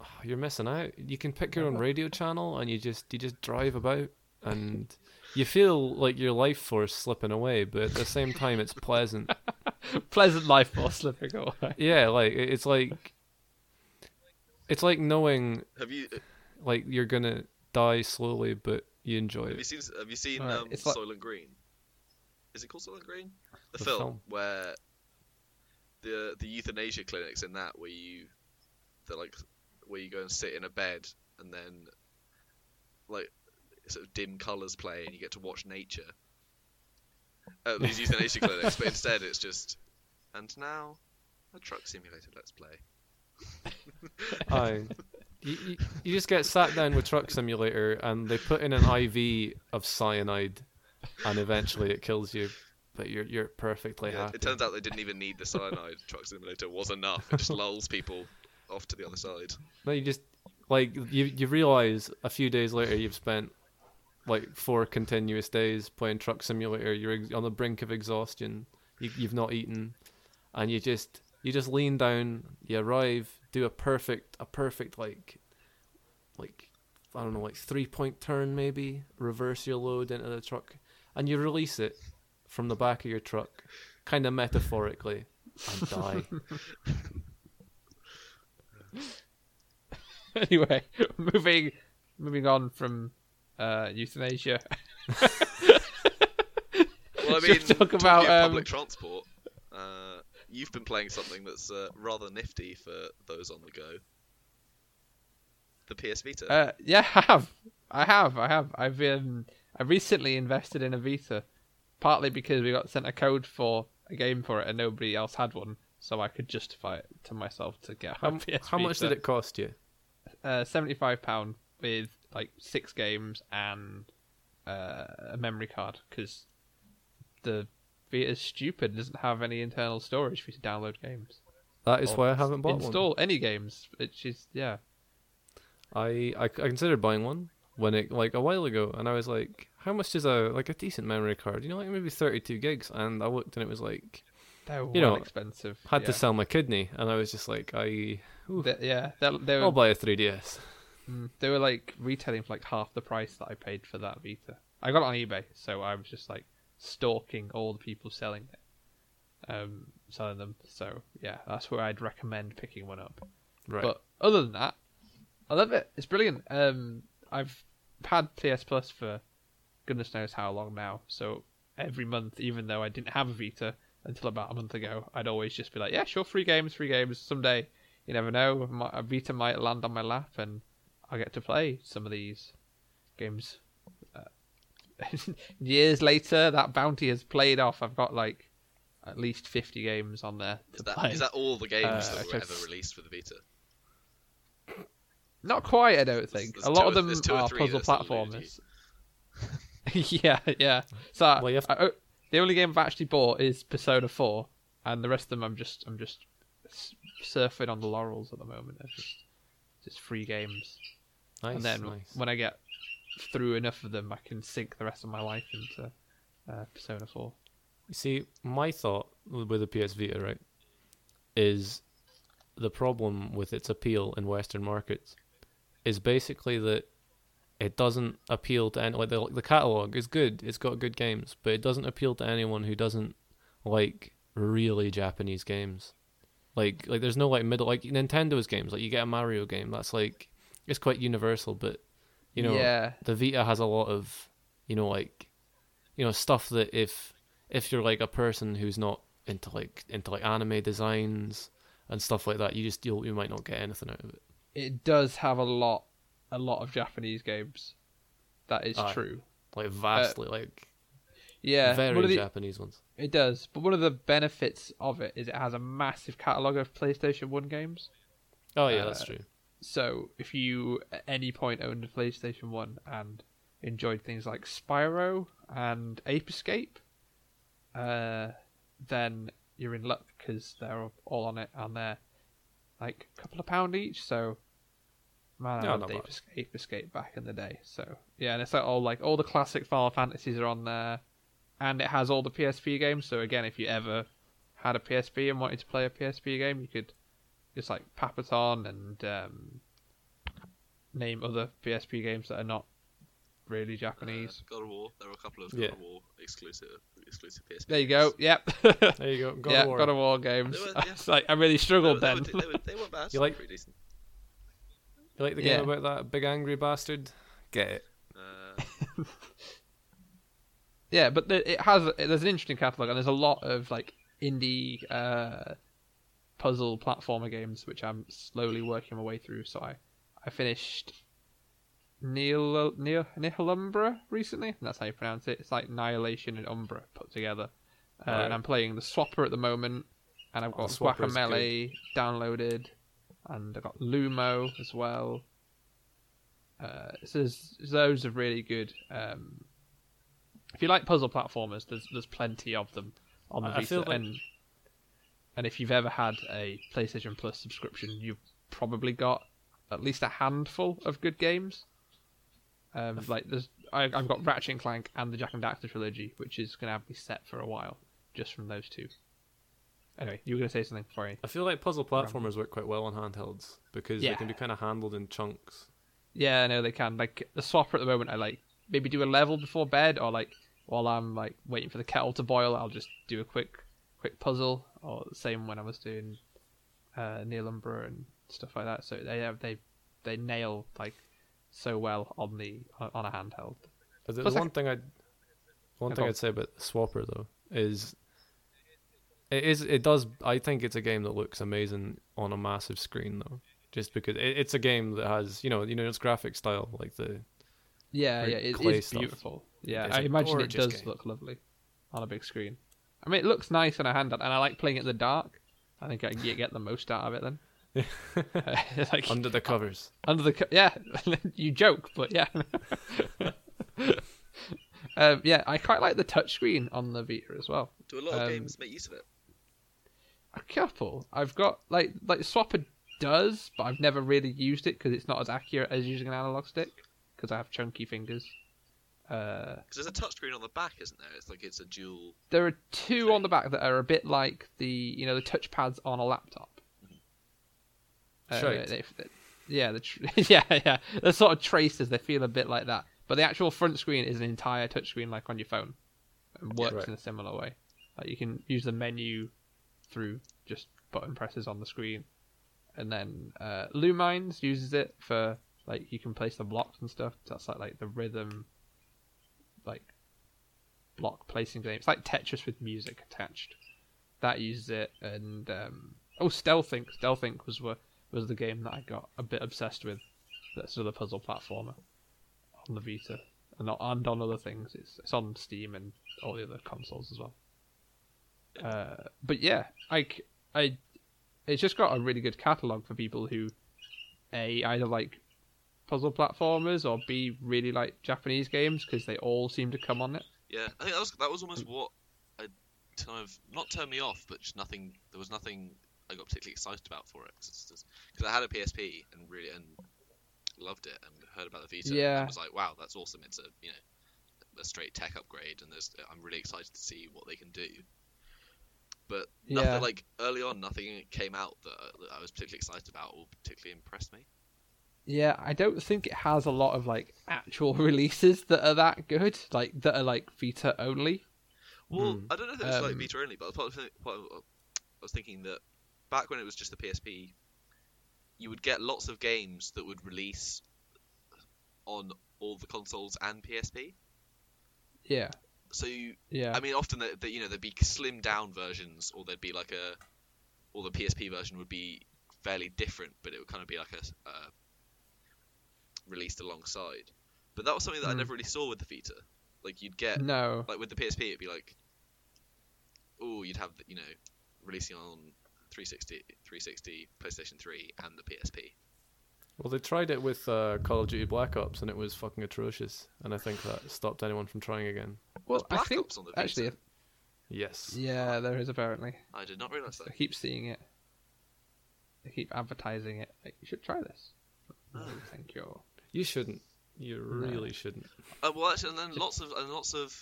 Oh, you're missing out. You can pick your own radio channel and you just you just drive about and you feel like your life force slipping away, but at the same time it's pleasant. Pleasant life force slipping away. Yeah, like it's like it's like knowing Have you like you're gonna die slowly, but you enjoy it. have you seen have you seen Right, um, it's like- Soylent Green? Is it called Soylent Green? The, The film, film. where the the euthanasia clinics in that where you they're like where you go and sit in a bed and then like sort of dim colours play and you get to watch nature at these euthanasia clinics, but instead it's just and now a truck simulator. Let's play. Aye. You, you, you just get sat down with Truck Simulator and they put in an IV of cyanide and eventually it kills you, but you're you're perfectly Yeah, happy. it turns out they didn't even need the cyanide. Truck simulator was enough. It just lulls people off to the other side. No, you just like you you realize a few days later you've spent like four continuous days playing Truck Simulator. You're on the brink of exhaustion. You, you've not eaten, and you just you just lean down. You arrive, do a perfect a perfect like like I don't know like three point turn maybe. Reverse your load into the truck, and you release it from the back of your truck, kind of metaphorically, and die. anyway, moving moving on from uh, euthanasia. Well, I mean, talk about, um, public transport. Uh, you've been playing something that's uh, rather nifty for those on the go. The PS Vita. Uh, yeah, I have. I have. I have. I've um, I recently invested in a Vita, partly because we got sent a code for a game for it and nobody else had one, so I could justify it to myself to get How, how much did it cost you? Uh, seventy-five pound with like six games and uh, a memory card because the Vita is stupid. Doesn't have any internal storage for you to download games. That is Or why I haven't bought one. Install any games. It's just yeah. I, I I considered buying one when it like a while ago, and I was like, how much is a like a decent memory card? You know, like maybe thirty two gigs, and I looked and it was like They're You know, expensive. had yeah. to sell my kidney, and I was just like, I They- yeah, they they I'll buy a 3ds. mm, they were like retailing for like half the price that I paid for that Vita. I got it on eBay, so I was just like stalking all the people selling it, um, selling them. So yeah, that's where I'd recommend picking one up. Right. But other than that, I love it. It's brilliant. Um, I've had PS Plus for goodness knows how long now. So every month, even though I didn't have a Vita until about a month ago, I'd always just be like, "Yeah, sure, free games, free games." Someday, you never know, my- a Vita might land on my lap, and I'll get to play some of these games. Uh, years later, that bounty has played off. I've got like at least fifty games on there to is, that, is that all the games Uh, that were ever released for the Vita? Not quite, I don't think. there's a lot two of them two are puzzle that still elude platformers. yeah, yeah. So Well, you have I, I- the only game I've actually bought is Persona Four, and the rest of them I'm just I'm just surfing on the laurels at the moment. It's just just free games, nice, and then nice. when I get through enough of them, I can sink the rest of my life into uh, Persona Four. You see, my thought with the PS Vita, right, is the problem with its appeal in Western markets is basically that it doesn't appeal to any like the the catalog is good. It's got good games, but it doesn't appeal to anyone who doesn't like really Japanese games. Like like there's no like middle like Nintendo's games. Like you get a Mario game, that's like it's quite universal, but you know yeah, the Vita has a lot of you know like you know stuff that if if you're like a person who's not into like into like anime designs and stuff like that, you just you'll, you might not get anything out of it. It does have a lot, a lot of Japanese games. That is true. Like vastly, like Yeah, very the- Japanese ones. It does, but one of the benefits of it is it has a massive catalog of PlayStation One games. Oh yeah, that's Uh, true. So if you at any point owned a PlayStation One and enjoyed things like Spyro and Ape Escape, uh, then you're in luck because they're all on it and they're like a couple of pound each. So man, I Yeah, loved Ape, bad. Es- Ape Escape back in the day. So yeah, and it's like all like all the classic Final Fantasies are on there, and it has all the PSP games. So again, if you ever had a PSP and wanted to play a PSP game, you could just like pap it on and um, name other PSP games that are not really Japanese. Uh, God of War. There were a couple of Yeah. God of War exclusive exclusive PSP. there you go. Yep. There you go. God yeah, of War. God of War games. Were- yeah. Like I really They, struggled were- they, then. were, they, were, they weren't bad. You like- pretty decent. You like the Yeah. game about that big angry bastard? Get it. Uh, Yeah, but the, it has there's an interesting catalog and there's a lot of like indie uh, puzzle platformer games which I'm slowly working my way through. So I I finished Neil Neil Nihilumbra recently. That's how you pronounce it. It's like Annihilation and Umbra put together. Uh, Right. And I'm playing the Swapper at the moment, and I've Oh, got is Guacamelee downloaded, and I've got Lumo as well. Uh, so there's there's loads really good um, if you like puzzle platformers, there's there's plenty of them on the I- Vita, like- and and if you've ever had a PlayStation Plus subscription, you've probably got at least a handful of good games. Um, like there's, I, I've got Ratchet and Clank and the Jak and Daxter trilogy, which is going to have me set for a while just from those two. Anyway, you were going to say something before I. I feel like puzzle platformers work quite well on handhelds because Yeah. they can be kind of handled in chunks. Yeah, I know they can. Like the swapper at the moment, I like maybe do a level before bed, or like while I'm like waiting for the kettle to boil, I'll just do a quick, quick puzzle. Or the same when I was doing uh, Nihilumbra and stuff like that. So they have they they nail like so well on the on a handheld. The, Plus, the I- one thing I'd one thing. I'd say about the Swapper though is it is it does I think it's a game that looks amazing on a massive screen though. Just because it, it's a game that has you know you know its graphic style like the Yeah, yeah, it is stuff. beautiful. Yeah, It's I imagine it does game. look lovely on a big screen. I mean, it looks nice on a handheld, and I like playing it in the dark. I think I get the most out of it then. It's like under the covers. Under the co- yeah, you joke, but yeah. um, yeah, I quite like the touchscreen on the Vita as well. do a lot of Um, games make use of it? A couple. I've got like like Swapper does, but I've never really used it because it's not as accurate as using an analog stick because I have chunky fingers. Uh, Because there's a touchscreen on the back, isn't there? It's like it's a dual. there are two on the back that are a bit like the you know the touchpads on a laptop. Uh, they- they- yeah, the tr- yeah, yeah. They're sort of traces. They feel a bit like that, but the actual front screen is an entire touchscreen, like on your phone, and works right. in a similar way. Like you can use the menu through just button presses on the screen, and then uh, Lumines uses it for like you can place the blocks and stuff. That's like like the rhythm, like block placing game. It's like Tetris with music attached. That uses it, and um, oh, Stealth Inc. Stealthink was wa- was the game that I got a bit obsessed with. That's another puzzle platformer on the Vita, and not and on other things. It's it's on Steam and all the other consoles as well. Uh, but yeah, i it's just got a really good catalog for people who, a either like puzzle platformers or b really like Japanese games because they all seem to come on it. Yeah, I think that was that was almost what I kind of not turned me off, but just nothing. There was nothing I got particularly excited about for it because I had a PSP and really and loved it and heard about the Vita. Yeah. and was like, wow, that's awesome. It's a you know a straight tech upgrade, and there's I'm really excited to see what they can do. But nothing Yeah. like early on, nothing came out that, that I was particularly excited about or particularly impressed me. Yeah, I don't think it has a lot of like actual releases that are that good, like that are like Vita only. Well, Hmm. I don't know if it's was like Um, Vita only, but part of the- I was thinking that back when it was just the PSP, you would get lots of games that would release on all the consoles and PSP. Yeah, So you, yeah, I mean, often that you know there'd be slimmed down versions, or there'd be like a, or the PSP version would be fairly different, but it would kind of be like a uh, released alongside. But that was something that I Hmm. never really saw with the Vita. Like you'd get no, like with the PSP, it'd be like, oh, you'd have you know releasing on 360, 360, PlayStation 3, and the PSP. Well, they tried it with uh, Call of Duty Black Ops, and it was fucking atrocious. And I think that stopped anyone from trying again. well, Was I think Ops on the Vita? actually, Yes. yeah, there is apparently. I did not realize that. I keep seeing it. They keep advertising it. Like, you should try this. Oh. No, thank you. You shouldn't. You really shouldn't. Uh, well, actually, and then lots of and lots of,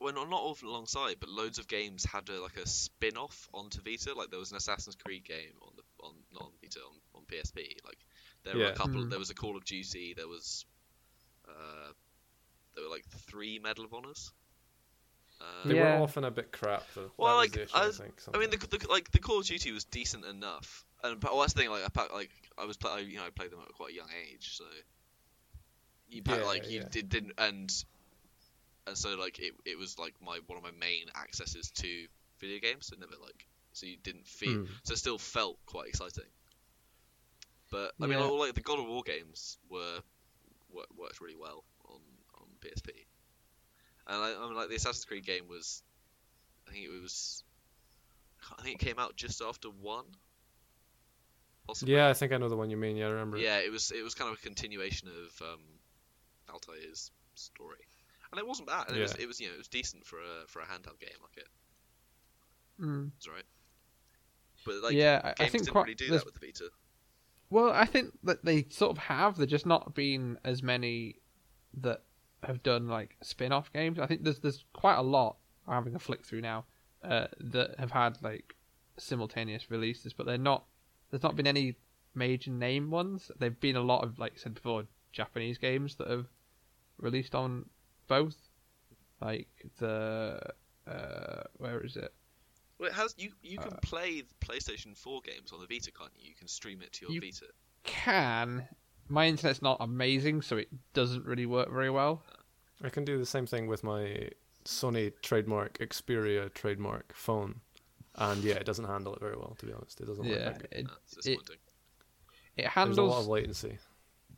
well, not not all alongside, but loads of games had a, like a spin-off onto Vita. Like there was an Assassin's Creed game on the on not on Vita on, on PSP. Like there were a couple. Hmm. There was a Call of Duty. There was, uh, there were like three Medal of Honors. Uh, They Yeah. were often a bit crap, though. Well, That like, the issue, I I, think. I mean, the, the like the Call of Duty was decent enough, and but well, that's the thing. Like I pa- like I was play, you know I played them at quite a young age, so you pa- Yeah, like you yeah. did, didn't and and so like it it was like my one of my main accesses to video games. So never like so you didn't feel Hmm. so it still felt quite exciting. But I mean, all like the God of War games were worked really well on on PSP, and I, I mean like the Assassin's Creed game was, I think it was, I think it came out just after one. Possibly. Yeah, I think I know the one you mean. Yeah, I remember. Yeah, it was it was kind of a continuation of um, Altair's story, and it wasn't bad. And it was it was you know it was decent for a for a handheld game like it. Mm. It's alright. But like yeah, I, I think didn't quite. really do there's- that with the Vita. Well, I think that they sort of have. They're just not been as many that have done like spin-off games. I think there's there's quite a lot. I'm having a flick through now uh, that have had like simultaneous releases, but they're not. There's not been any major name ones. There've been a lot of like I said before Japanese games that have released on both. Like the uh, where is it? Well, it has you you can Uh, play PlayStation 4 games on the Vita, can't you? You can stream it to your You- Vita. Can my internet's not amazing, so it doesn't really work very well. I can do the same thing with my Sony trademark Xperia trademark phone, and yeah, it doesn't handle it very well. To be honest, it doesn't. Yeah, that good. it, That's disappointing. it There's a handles. lot of latency.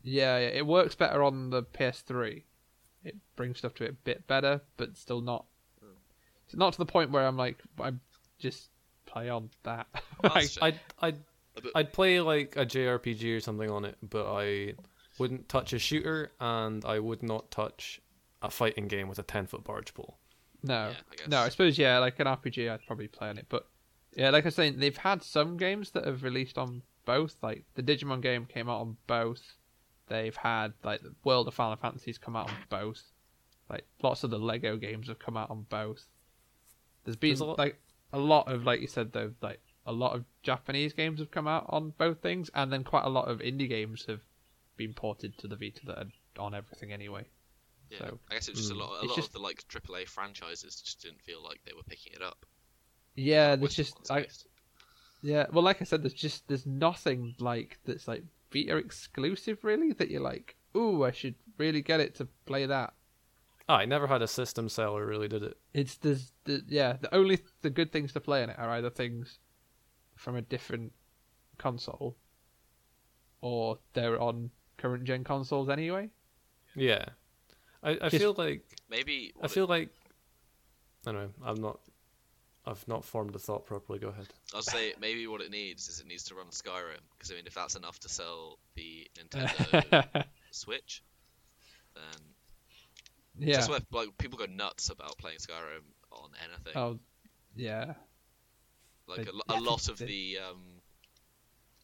Yeah, yeah, it works better on the PS3. It brings stuff to it a bit better, but still not. It's not to the point where I'm like, I just play on that. Like. I'd I'd I'd play like a JRPG or something on it, but I wouldn't touch a shooter, and I would not touch a fighting game with a ten foot barge pole. no, Yeah, I no. I suppose yeah, like an RPG, I'd probably play on it. But yeah, like I was saying, they've had some games that have released on both. Like the Digimon game came out on both. They've had like the World of Final Fantasies come out on both. Like lots of the Lego games have come out on both. There's been There's a lot- like a lot of like you said though, like a lot of Japanese games have come out on both things, and then quite a lot of indie games have been ported to the Vita that are on everything anyway. yeah. so, I guess it's was just a mm. lot. A lot just- of the like AAA franchises just didn't feel like they were picking it up. Yeah, there's Western just ones, I. Yeah, well, like I said, there's just there's nothing like that's like Vita exclusive really that you're like, ooh, I should really get it to play that. Ah, I never had a system seller really did it. It's there's the yeah the only the good things to play in it are either things from a different console, or they're on current gen consoles anyway. Yeah, I, I Just- feel like Maybe I what it- feel like I don't know. I'm not. I've not formed a thought properly. Go ahead. I'll say maybe what it needs is it needs to run Skyrim because I mean if that's enough to sell the Nintendo Switch, then yeah. that's where like people go nuts about playing Skyrim on anything. Oh, yeah. like they- a, lo- yeah, a lot of they- the um,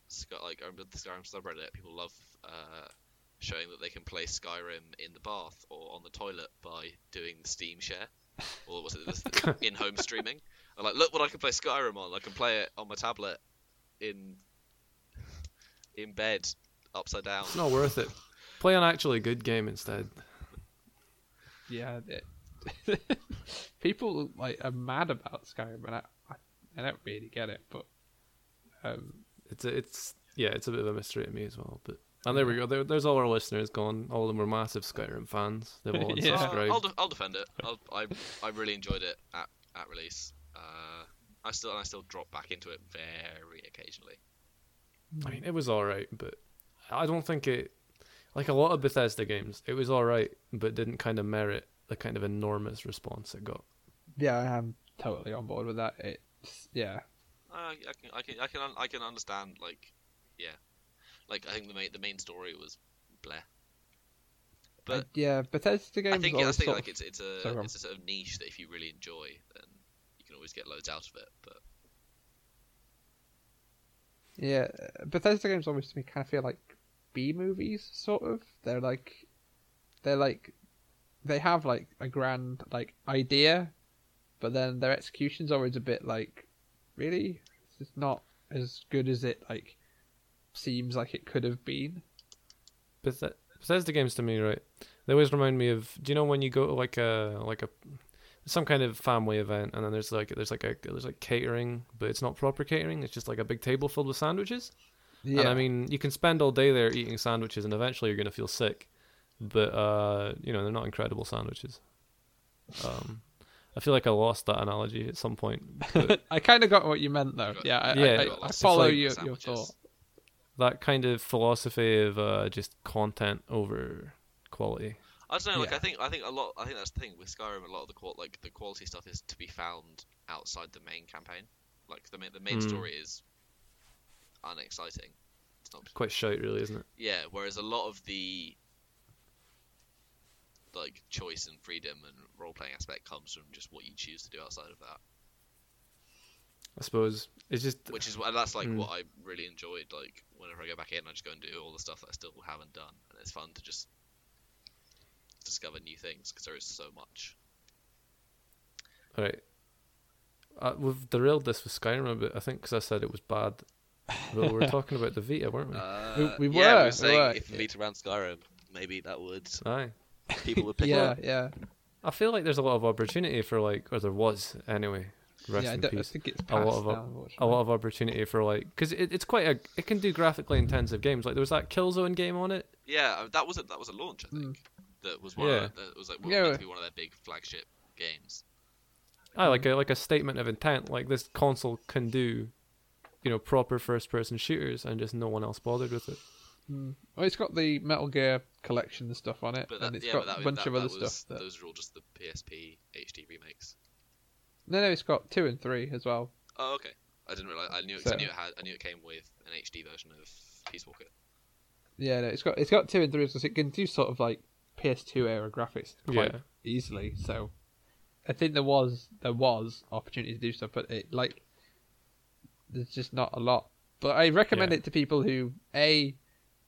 Sky, like I remember the Skyrim subreddit, people love uh, showing that they can play Skyrim in the bath or on the toilet by doing the Steam share, or was it the in-home streaming? And like, look what I can play Skyrim on. I can play it on my tablet in in bed upside down. It's not worth it. Play an actually good game instead. Yeah, it, people like are mad about Skyrim, and I, I, I don't really get it. But um, It's a, it's yeah, it's a bit of a mystery to me as well. But and there we go. There, there's all our listeners gone. All of them were massive Skyrim fans. They've all Yeah. Unsubscribed. I'll, de- I'll defend it. I'll, I I really enjoyed it at, at release. I still I still drop back into it very occasionally. I mean, it was all right, but I don't think it. Like a lot of Bethesda games, it was all right, but didn't kind of merit the kind of enormous response it got. yeah, I am totally on board with that. It's yeah, Uh, I can I can I can I can understand like yeah, like I think the main the main story was bleh. But I- yeah, Bethesda games. I think I think sort like of- it's it's a Sorry, it's a sort of niche that if you really enjoy, then you can always get loads out of it. But Yeah, Bethesda games always to me kind of feel like B movies, sort of. They're like, they're like, they have like a grand like idea, but then their execution's always a bit like, really, it's not as good as it like seems like it could have been. Bethe- Bethesda games to me, right? They always remind me of. Do you know when you go to like a like a some kind of family event, and then there's like there's like a there's like catering, but it's not proper catering. It's just like a big table filled with sandwiches. Yeah, And I mean, you can spend all day there eating sandwiches, and eventually you're gonna feel sick. But uh, you know, they're not incredible sandwiches. Um, I feel like I lost that analogy at some point. But I kind of got what you meant though. Yeah, I, Yeah, I, I, I follow like your your thought. that kind of philosophy of uh, just content over quality. I don't know. Like I think I think a lot. I think that's the thing with Skyrim. A lot of the qual- like the quality stuff is to be found outside the main campaign. Like the main the main Mm. story is unexciting. It's not Quite shite, really, isn't it? Yeah, whereas a lot of the like choice and freedom and role playing aspect comes from just what you choose to do outside of that. I suppose it's just Which is and that's like Mm. what I really enjoyed. Like whenever I go back in, I just go and do all the stuff that I still haven't done, and it's fun to just discover new things because there is so much. All right. Uh, we've derailed this with Skyrim a bit, I think, because I said it was bad. But we were talking about the Vita, weren't we? Uh, we yeah, were, Yeah, we were saying were. if Vita ran Skyrim, maybe that would Aye. people would pick it Yeah, up. yeah, I feel like there's a lot of opportunity for like, or there was anyway. Rest yeah. In don't, I peace. think it's A lot of now, up- A lot of opportunity for like, because it, it's quite a, it can do graphically intensive games. Like there was that Killzone game on it. Yeah, uh, that was a, that was a launch, I think. That was one. Yeah. Of, that was like Yeah. meant to be one of their big flagship games. I like a like a statement of intent. Like this console can do, you know, proper first person shooters, and just no one else bothered with it. Mm. Well, it's got the Metal Gear collection stuff on it, But that, and it's yeah, got that, a bunch that, of that other was, stuff. That... Those are all just the PSP HD remakes. No, no, it's got two and three as well. Oh, okay. I didn't realize. I knew. It, So- I knew it had. I knew it came with an HD version of Peace Walker. Yeah, no, it's got it's got two and three because it can do sort of like PS2 era graphics quite Yeah. easily. So I think there was there was opportunity to do stuff, but it like there's just not a lot. But I recommend Yeah. it to people who a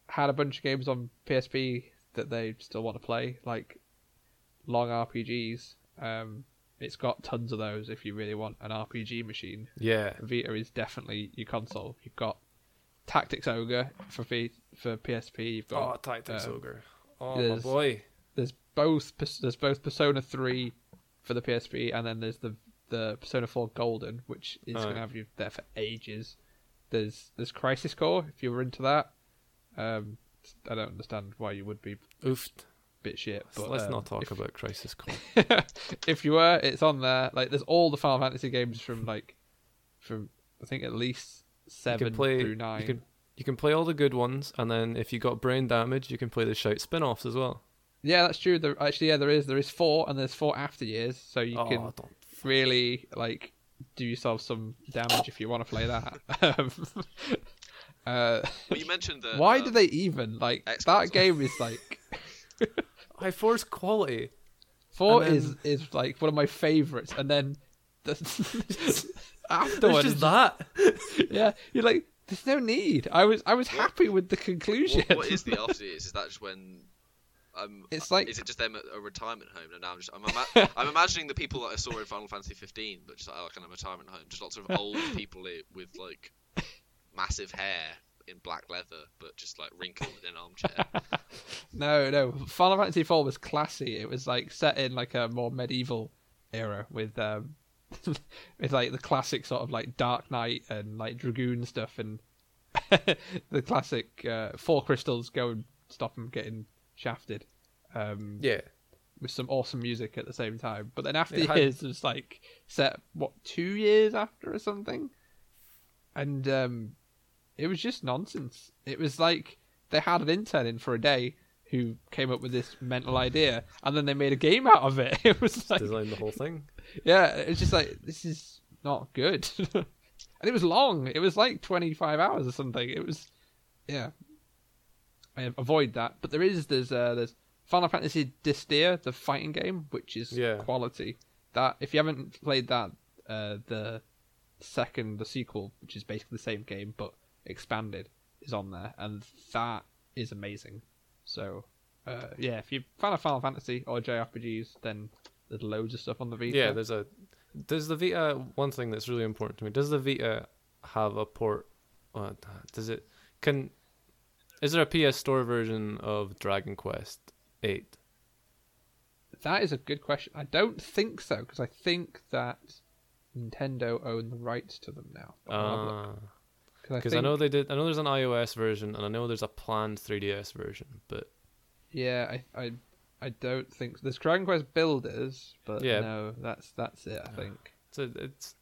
had a bunch of games on PSP that they still want to play, like long RPGs. Um, it's got tons of those if you really want an RPG machine. Yeah. Vita is definitely your console. You've got Tactics Ogre for V- for PSP. You've got Oh, Tactics uh, Ogre. Oh my there's- boy. there's both there's both Persona three for the PSP, and then there's the the Persona four Golden, which is Alright. going to have you there for ages. There's there's Crisis Core if you were into that. Um, I don't understand why you would be Oofed. bit shit, but Let's um, not talk if, about Crisis Core. if you were, it's on there. Like there's all the Final Fantasy games from like from I think at least seven play. through nine. You can you can play all the good ones, and then if you got brain damage, you can play the shout spin-offs as well. Yeah, that's true. There, actually, yeah, there is. There is four, and there's four after years, so you oh, can really like do yourself some damage if you want to play that. Um, uh, Well, you mentioned that. why um, do they even like Xbox. that game? Is like I force quality. four And is is like one of my favorites, and then the, There's afterwards, just that. yeah, you're like, there's no need. I was I was happy with the conclusion. What, what is the after years? Is that just when? Um, It's like- is it just them at a retirement home? And now I'm just I'm, ima- I'm imagining the people that I saw in Final Fantasy 15, but just like, like in a retirement home, just lots of old people with like massive hair in black leather, but just like wrinkled in an armchair. No, no. Final Fantasy 4 was classy. It was like set in like a more medieval era with um with like the classic sort of like Dark Knight and like Dragoon stuff and the classic uh, four crystals go and stop them getting shafted. Um Yeah. with some awesome music at the same time. But then after It had- his was like set what two years after or something, and um, it was just nonsense. It was like they had an intern in for a day who came up with this mental idea, and then they made a game out of it. It was like, Designed the whole thing. Yeah, it's just like this is not good, and it was long. It was like twenty five hours or something. It was, yeah. I avoid that, but there is there's uh, there's Final Fantasy Dissidia, the fighting game, which is Yeah. quality. That if you haven't played that, uh, the second the sequel, which is basically the same game but expanded, is on there, and that is amazing. So, uh, yeah, if you're a fan of Final Fantasy or JRPGs, then there's loads of stuff on the Vita. Yeah, there's a. Does the Vita one thing that's really important to me? Does the Vita have a port? Uh, does it can? Is there a PS Store version of Dragon Quest Eight? That is a good question. I don't think so because I think that Nintendo own the rights to them now. But I'll have a look. Because Uh, I, know they did. I know there's an iOS version, and I know there's a planned 3DS version. But Yeah, I, I, I don't think there's Dragon Quest Builders, but Yeah. no, that's that's it. I think. it's a, it's.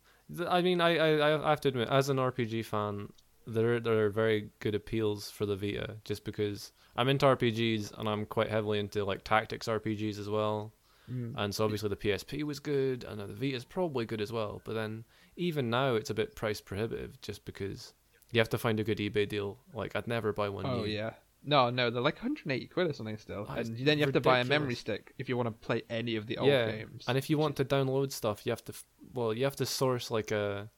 I mean, I, I I have to admit, as an RPG fan, there there are very good appeals for the Vita, just because I'm into RPGs and I'm quite heavily into like tactics RPGs as well. Mm. And so obviously the PSP was good, and the Vita is probably good as well. But then even now it's a bit price prohibitive, just because you have to find a good eBay deal. Like I'd never buy one. Oh new. yeah. No, no, they're like 180 quid or something still, it's and then you have to buy a memory ridiculous. stick if you want to play any of the old yeah. games. And if you want to download stuff, you have to. f- Well, you have to source like a.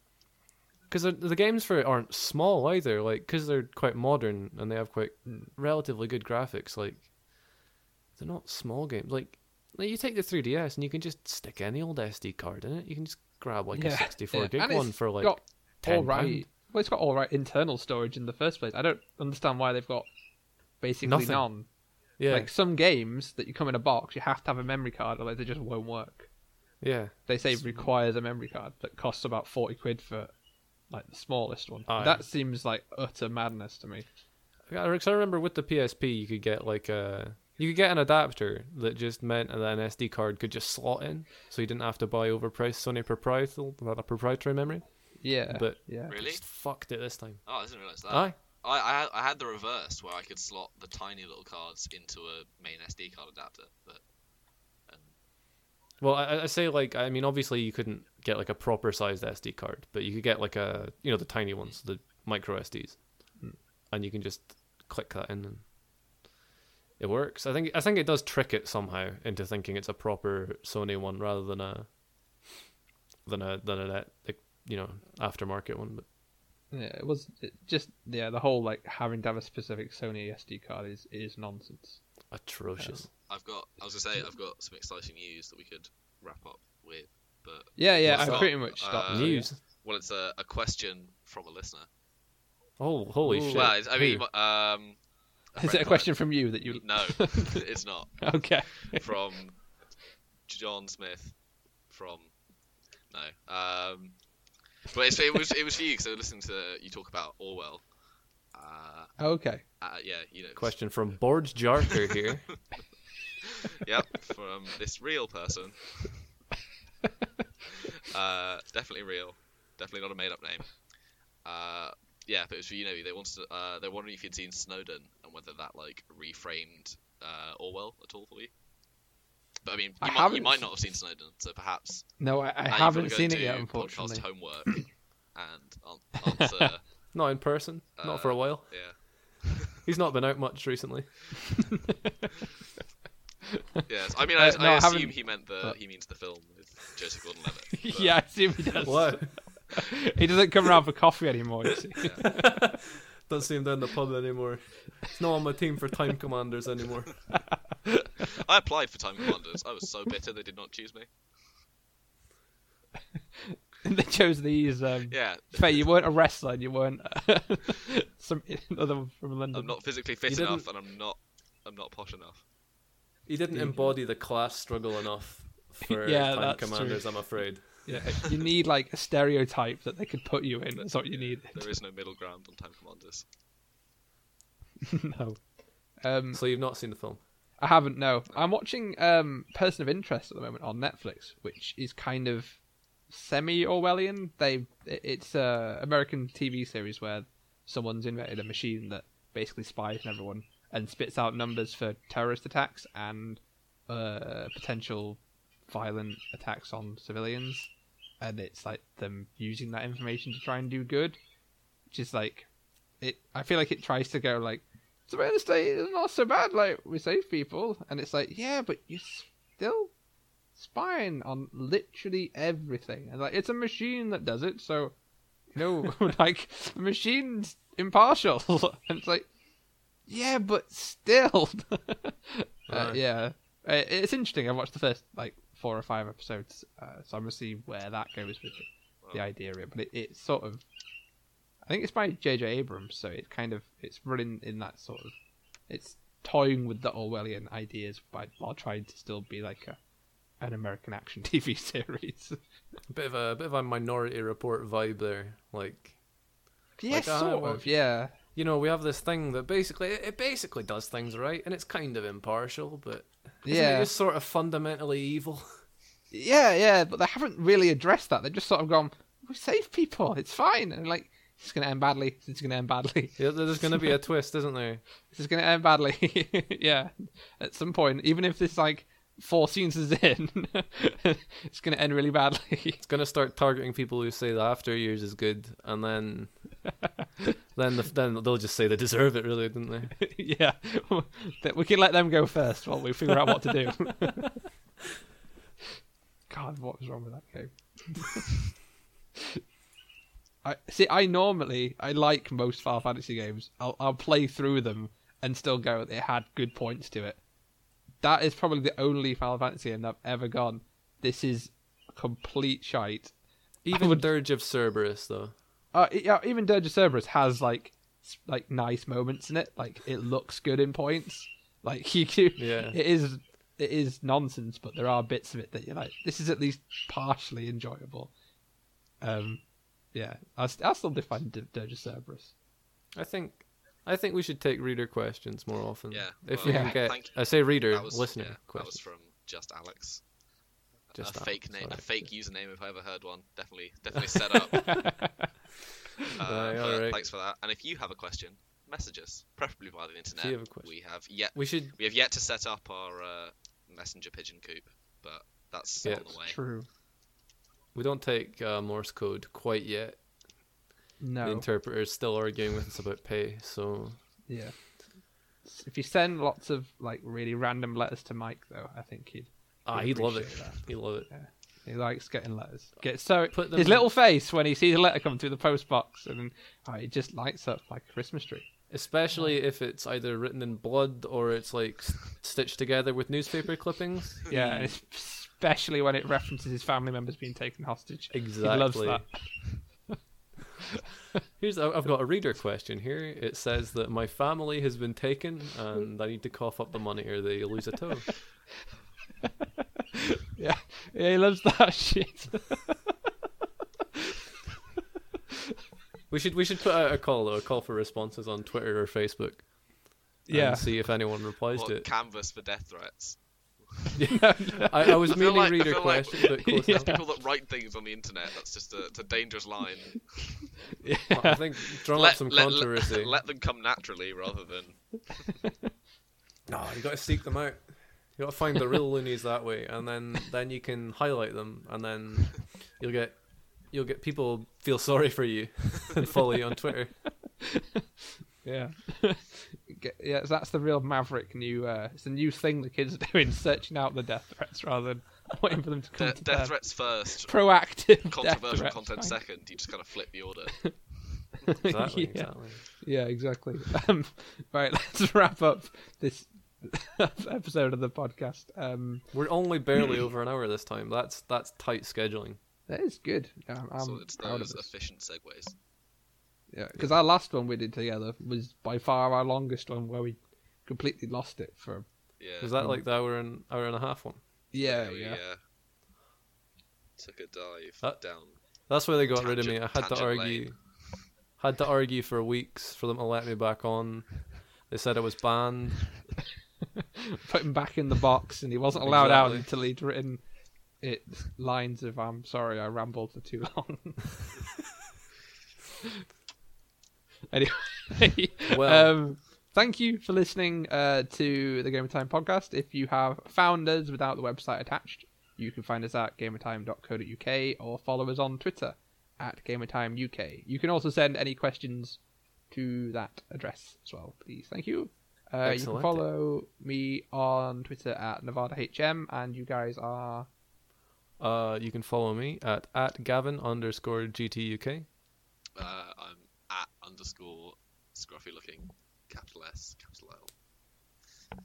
Because the, the games for it aren't small either. Like because they're quite modern and they have quite Mm. relatively good graphics. Like they're not small games. Like, like you take the 3DS and you can just stick any old SD card in it. You can just grab like a Yeah, 64 yeah. gig And one for like got ten right. pound. Well, it's got all right internal storage in the first place. I don't understand why they've got basically Nothing. none. Yeah, Like some games that you come in a box, you have to have a memory card, otherwise they just won't work. yeah. They say requires a memory card that costs about forty quid for like the smallest one. Aye. That seems like utter madness to me. Because I remember with the PSP, you could get like a you could get an adapter that just meant that an SD card could just slot in, so you didn't have to buy overpriced Sony proprietary proprietary memory. Yeah, But- yeah, Really? Just fucked it this time. Oh, I didn't realize that. Aye. I, I I had the reverse where I could slot the tiny little cards into a main SD card adapter, but um, Well, I, I say like I mean, obviously you couldn't get like a proper sized SD card, but you could get like a you know the tiny ones, the micro SDs, hmm. and you can just click that in and it works. I think I think it does trick it somehow into thinking it's a proper Sony one rather than a than a than a net, you know aftermarket one. But yeah. It was it just yeah. The whole like having to have a specific Sony SD card is is nonsense. atrocious. I've got I was gonna say I've got some exciting news that we could wrap up with, but Yeah, yeah. I that? pretty much stopped. Uh, News. well, it's a, a question from a listener. Oh, holy Ooh. shit! Well, it's, I mean, Who? um, Is it a of question from you that you? mine- No, it's not. Okay. From John Smith. From no. Um, but it's, it was it was for you because I was listening to you talk about Orwell. Uh, Okay. uh, yeah, you know. Question from Board Jarker here. Yep, from this real person. uh, definitely real. Definitely not a made up name. Uh, yeah, but it was for you know they wanted to, uh, they're wondering if you'd seen Snowden and whether that like reframed uh, Orwell at all for you. But I mean, I you, might, you haven't might not have seen Snowden, so perhaps No, I, I you've haven't got to go seen it to yet, podcast unfortunately. homework and answer. not in person. not for a Uh, while. yeah. He's not been out much recently. Yes, I mean, I, Uh, no, I I assume haven't- he meant the but- he means the film with Joseph Gordon-Levitt. but- yeah, I assume he does. What? he doesn't come around for coffee anymore. You see. Don't see him down in the pub anymore. He's not on my team for Time Commanders anymore. I applied for Time Commanders. I was so bitter they did not choose me. they chose these. Um, Yeah, Faye, you weren't a wrestler. and You weren't some other one from London. I'm not physically fit You enough, didn't- and I'm not. I'm not posh enough. He didn't embody the class struggle enough for Yeah, tank that's true. commanders. I'm afraid. Yeah, you need like a stereotype that they could put you in. That's what you need. There is no middle ground on Time Commanders. no. Um, So you've not seen the film? I haven't. No, I'm watching um, Person of Interest at the moment on Netflix, which is kind of semi Orwellian. They it's a American TV series where someone's invented a machine that basically spies on everyone and spits out numbers for terrorist attacks and uh, potential violent attacks on civilians, and it's like them using that information to try and do good, which is like it. I feel like it tries to go like the real estate is not so bad. Like we save people, and it's like, yeah, but you're still spying on literally everything, and like it's a machine that does it. So, you know, like the machine's impartial, and it's like, yeah, but still, uh, yeah, Uh, it's interesting. I watched the first like four or five episodes, uh, so I'm gonna see where that goes with the, the idea of it. But it, it's sort of, I think it's by J.J. Abrams, so it's kind of it's running in that sort of, it's toying with the Orwellian ideas, but while trying to still be like a an American action TV series. A bit of a, bit of a Minority Report vibe there. Like, yeah, Like, uh, sort well- of. Yeah, you know, we have this thing that basically it basically does things right, and it's kind of impartial, but yeah, it just sort of fundamentally evil? yeah, yeah. But they haven't really addressed that. They've just sort of gone, "We save people. It's fine," and like. It's gonna end badly. It's gonna end badly. Yeah, There's going to be a twist, isn't there? This is going to end badly. yeah, at some point, even if this like four scenes is in, it's going to end really badly. It's going to start targeting people who say the after years is good, and then then the, then they'll just say they deserve it, really, didn't they? yeah, we can let them go first while we figure out what to do. God, what was wrong with that game? I see. I normally I like most Final Fantasy games. I'll I'll play through them and still go. It had good points to it. That is probably the only Final Fantasy game I've ever gone. This is complete shite. Even would- Dirge of Cerberus, though. Uh, yeah, even Dirge of Cerberus has like like nice moments in it. Like it looks good in points. Like you, do- Yeah. it is it is nonsense, but there are bits of it that you're like, this is at least partially enjoyable. Um, yeah, I st- I still define D- Dirge Cerberus. I think I think we should take reader questions more often. Yeah, If well, we yeah, can get, thank- I say reader, that was listener yeah, that was questions. from just Alex. Just a that, fake name, sorry. a fake username if I ever heard one. Definitely, definitely set up. uh, Aye, but alright. Thanks for that. And if you have a question, message us, preferably via the internet. you have a question. We have yet We should we have yet to set up our uh, messenger pigeon coop, but that's Yeah, on the way. True. We don't take uh, Morse code quite yet. No, the interpreter is still arguing with us about pay, so yeah. If you send lots of like really random letters to Mike, though, I think he'd ah, He'd he'd love it. that. He'd love it. He likes getting letters. Get so Put his in- little face when he sees a letter come through the post box, and oh, it just lights up like a Christmas tree. Especially if it's either written in blood or it's like stitched together with newspaper clippings. Yeah, and especially when it references his family members being taken hostage. Exactly. He loves that. Here's I- I've got a reader question here. It says that my family has been taken and I need to cough up the money or they lose a toe. Yeah, yeah, he loves that shit. We should we should put out a call though, a call for responses on Twitter or Facebook. yeah, And see if anyone replies What to it. canvas for death threats? I, I was I feel meaning like- I reader feel like- question, but close Yeah. People that write things on the internet, that's just a, it's a dangerous line. yeah. I think drum up some let, controversy. Let, let them come naturally rather than No, you got to seek them out. You got to find the real loonies that way, and then then you can highlight them, and then you'll get you'll get people feel sorry for you and follow you on Twitter. Yeah, Get- yeah. That's the real maverick new. Uh, it's a new thing the kids are doing, searching out the death threats rather than waiting for them to come de- to death them. threats first, Proactive controversial threats, content fine. second. You just kind of flip the order. Exactly, yeah. exactly. Yeah, exactly. Um, right, let's wrap up this episode of the podcast. Um, We're only barely over an hour this time. That's that's tight scheduling. that is good. I'm, I'm so it's proud those us. efficient segues. Yeah, because our last one we did together was by far our longest one, where we completely lost it for. Yeah. Was that like the hour and hour and a half one? Yeah, we, yeah. uh, took a dive That- down. That's why they got rid of me. I had to argue, lane. had to argue for weeks for them to let me back on. They said it was banned. Put him back in the box, and he wasn't allowed out until he'd written it lines of "I'm sorry, I rambled for too long." anyway, Well- um, thank you for listening uh, to the Gamer Time podcast. If you have found us without the website attached, you can find us at gamertime.co.uk or follow us on Twitter at gamertimeuk. You can also send any questions to that address as well, please. Thank you. Uh, you can follow me on Twitter at NevadaHM, and you guys are. Uh, you can follow me at at Gavin underscore GTUK. Uh, I'm at underscore scruffy looking capital S capital L.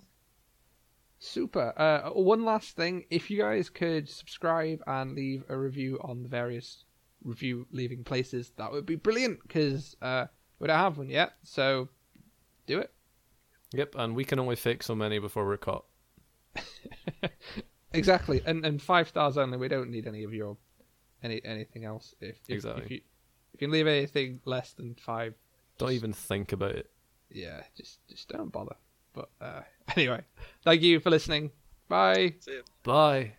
Super. Uh, one last thing, if you guys could subscribe and leave a review on the various review leaving places, that would be brilliant. Because uh, we don't have one yet, so do it. Yep, and we can only fix so many before we're caught. Exactly, and and five stars only. We don't need any of your any anything else. If, if Exactly. if you if you leave anything less than five, Don't even think about it. yeah, just just don't bother. But uh, anyway, thank you for listening. Bye. See ya. Bye.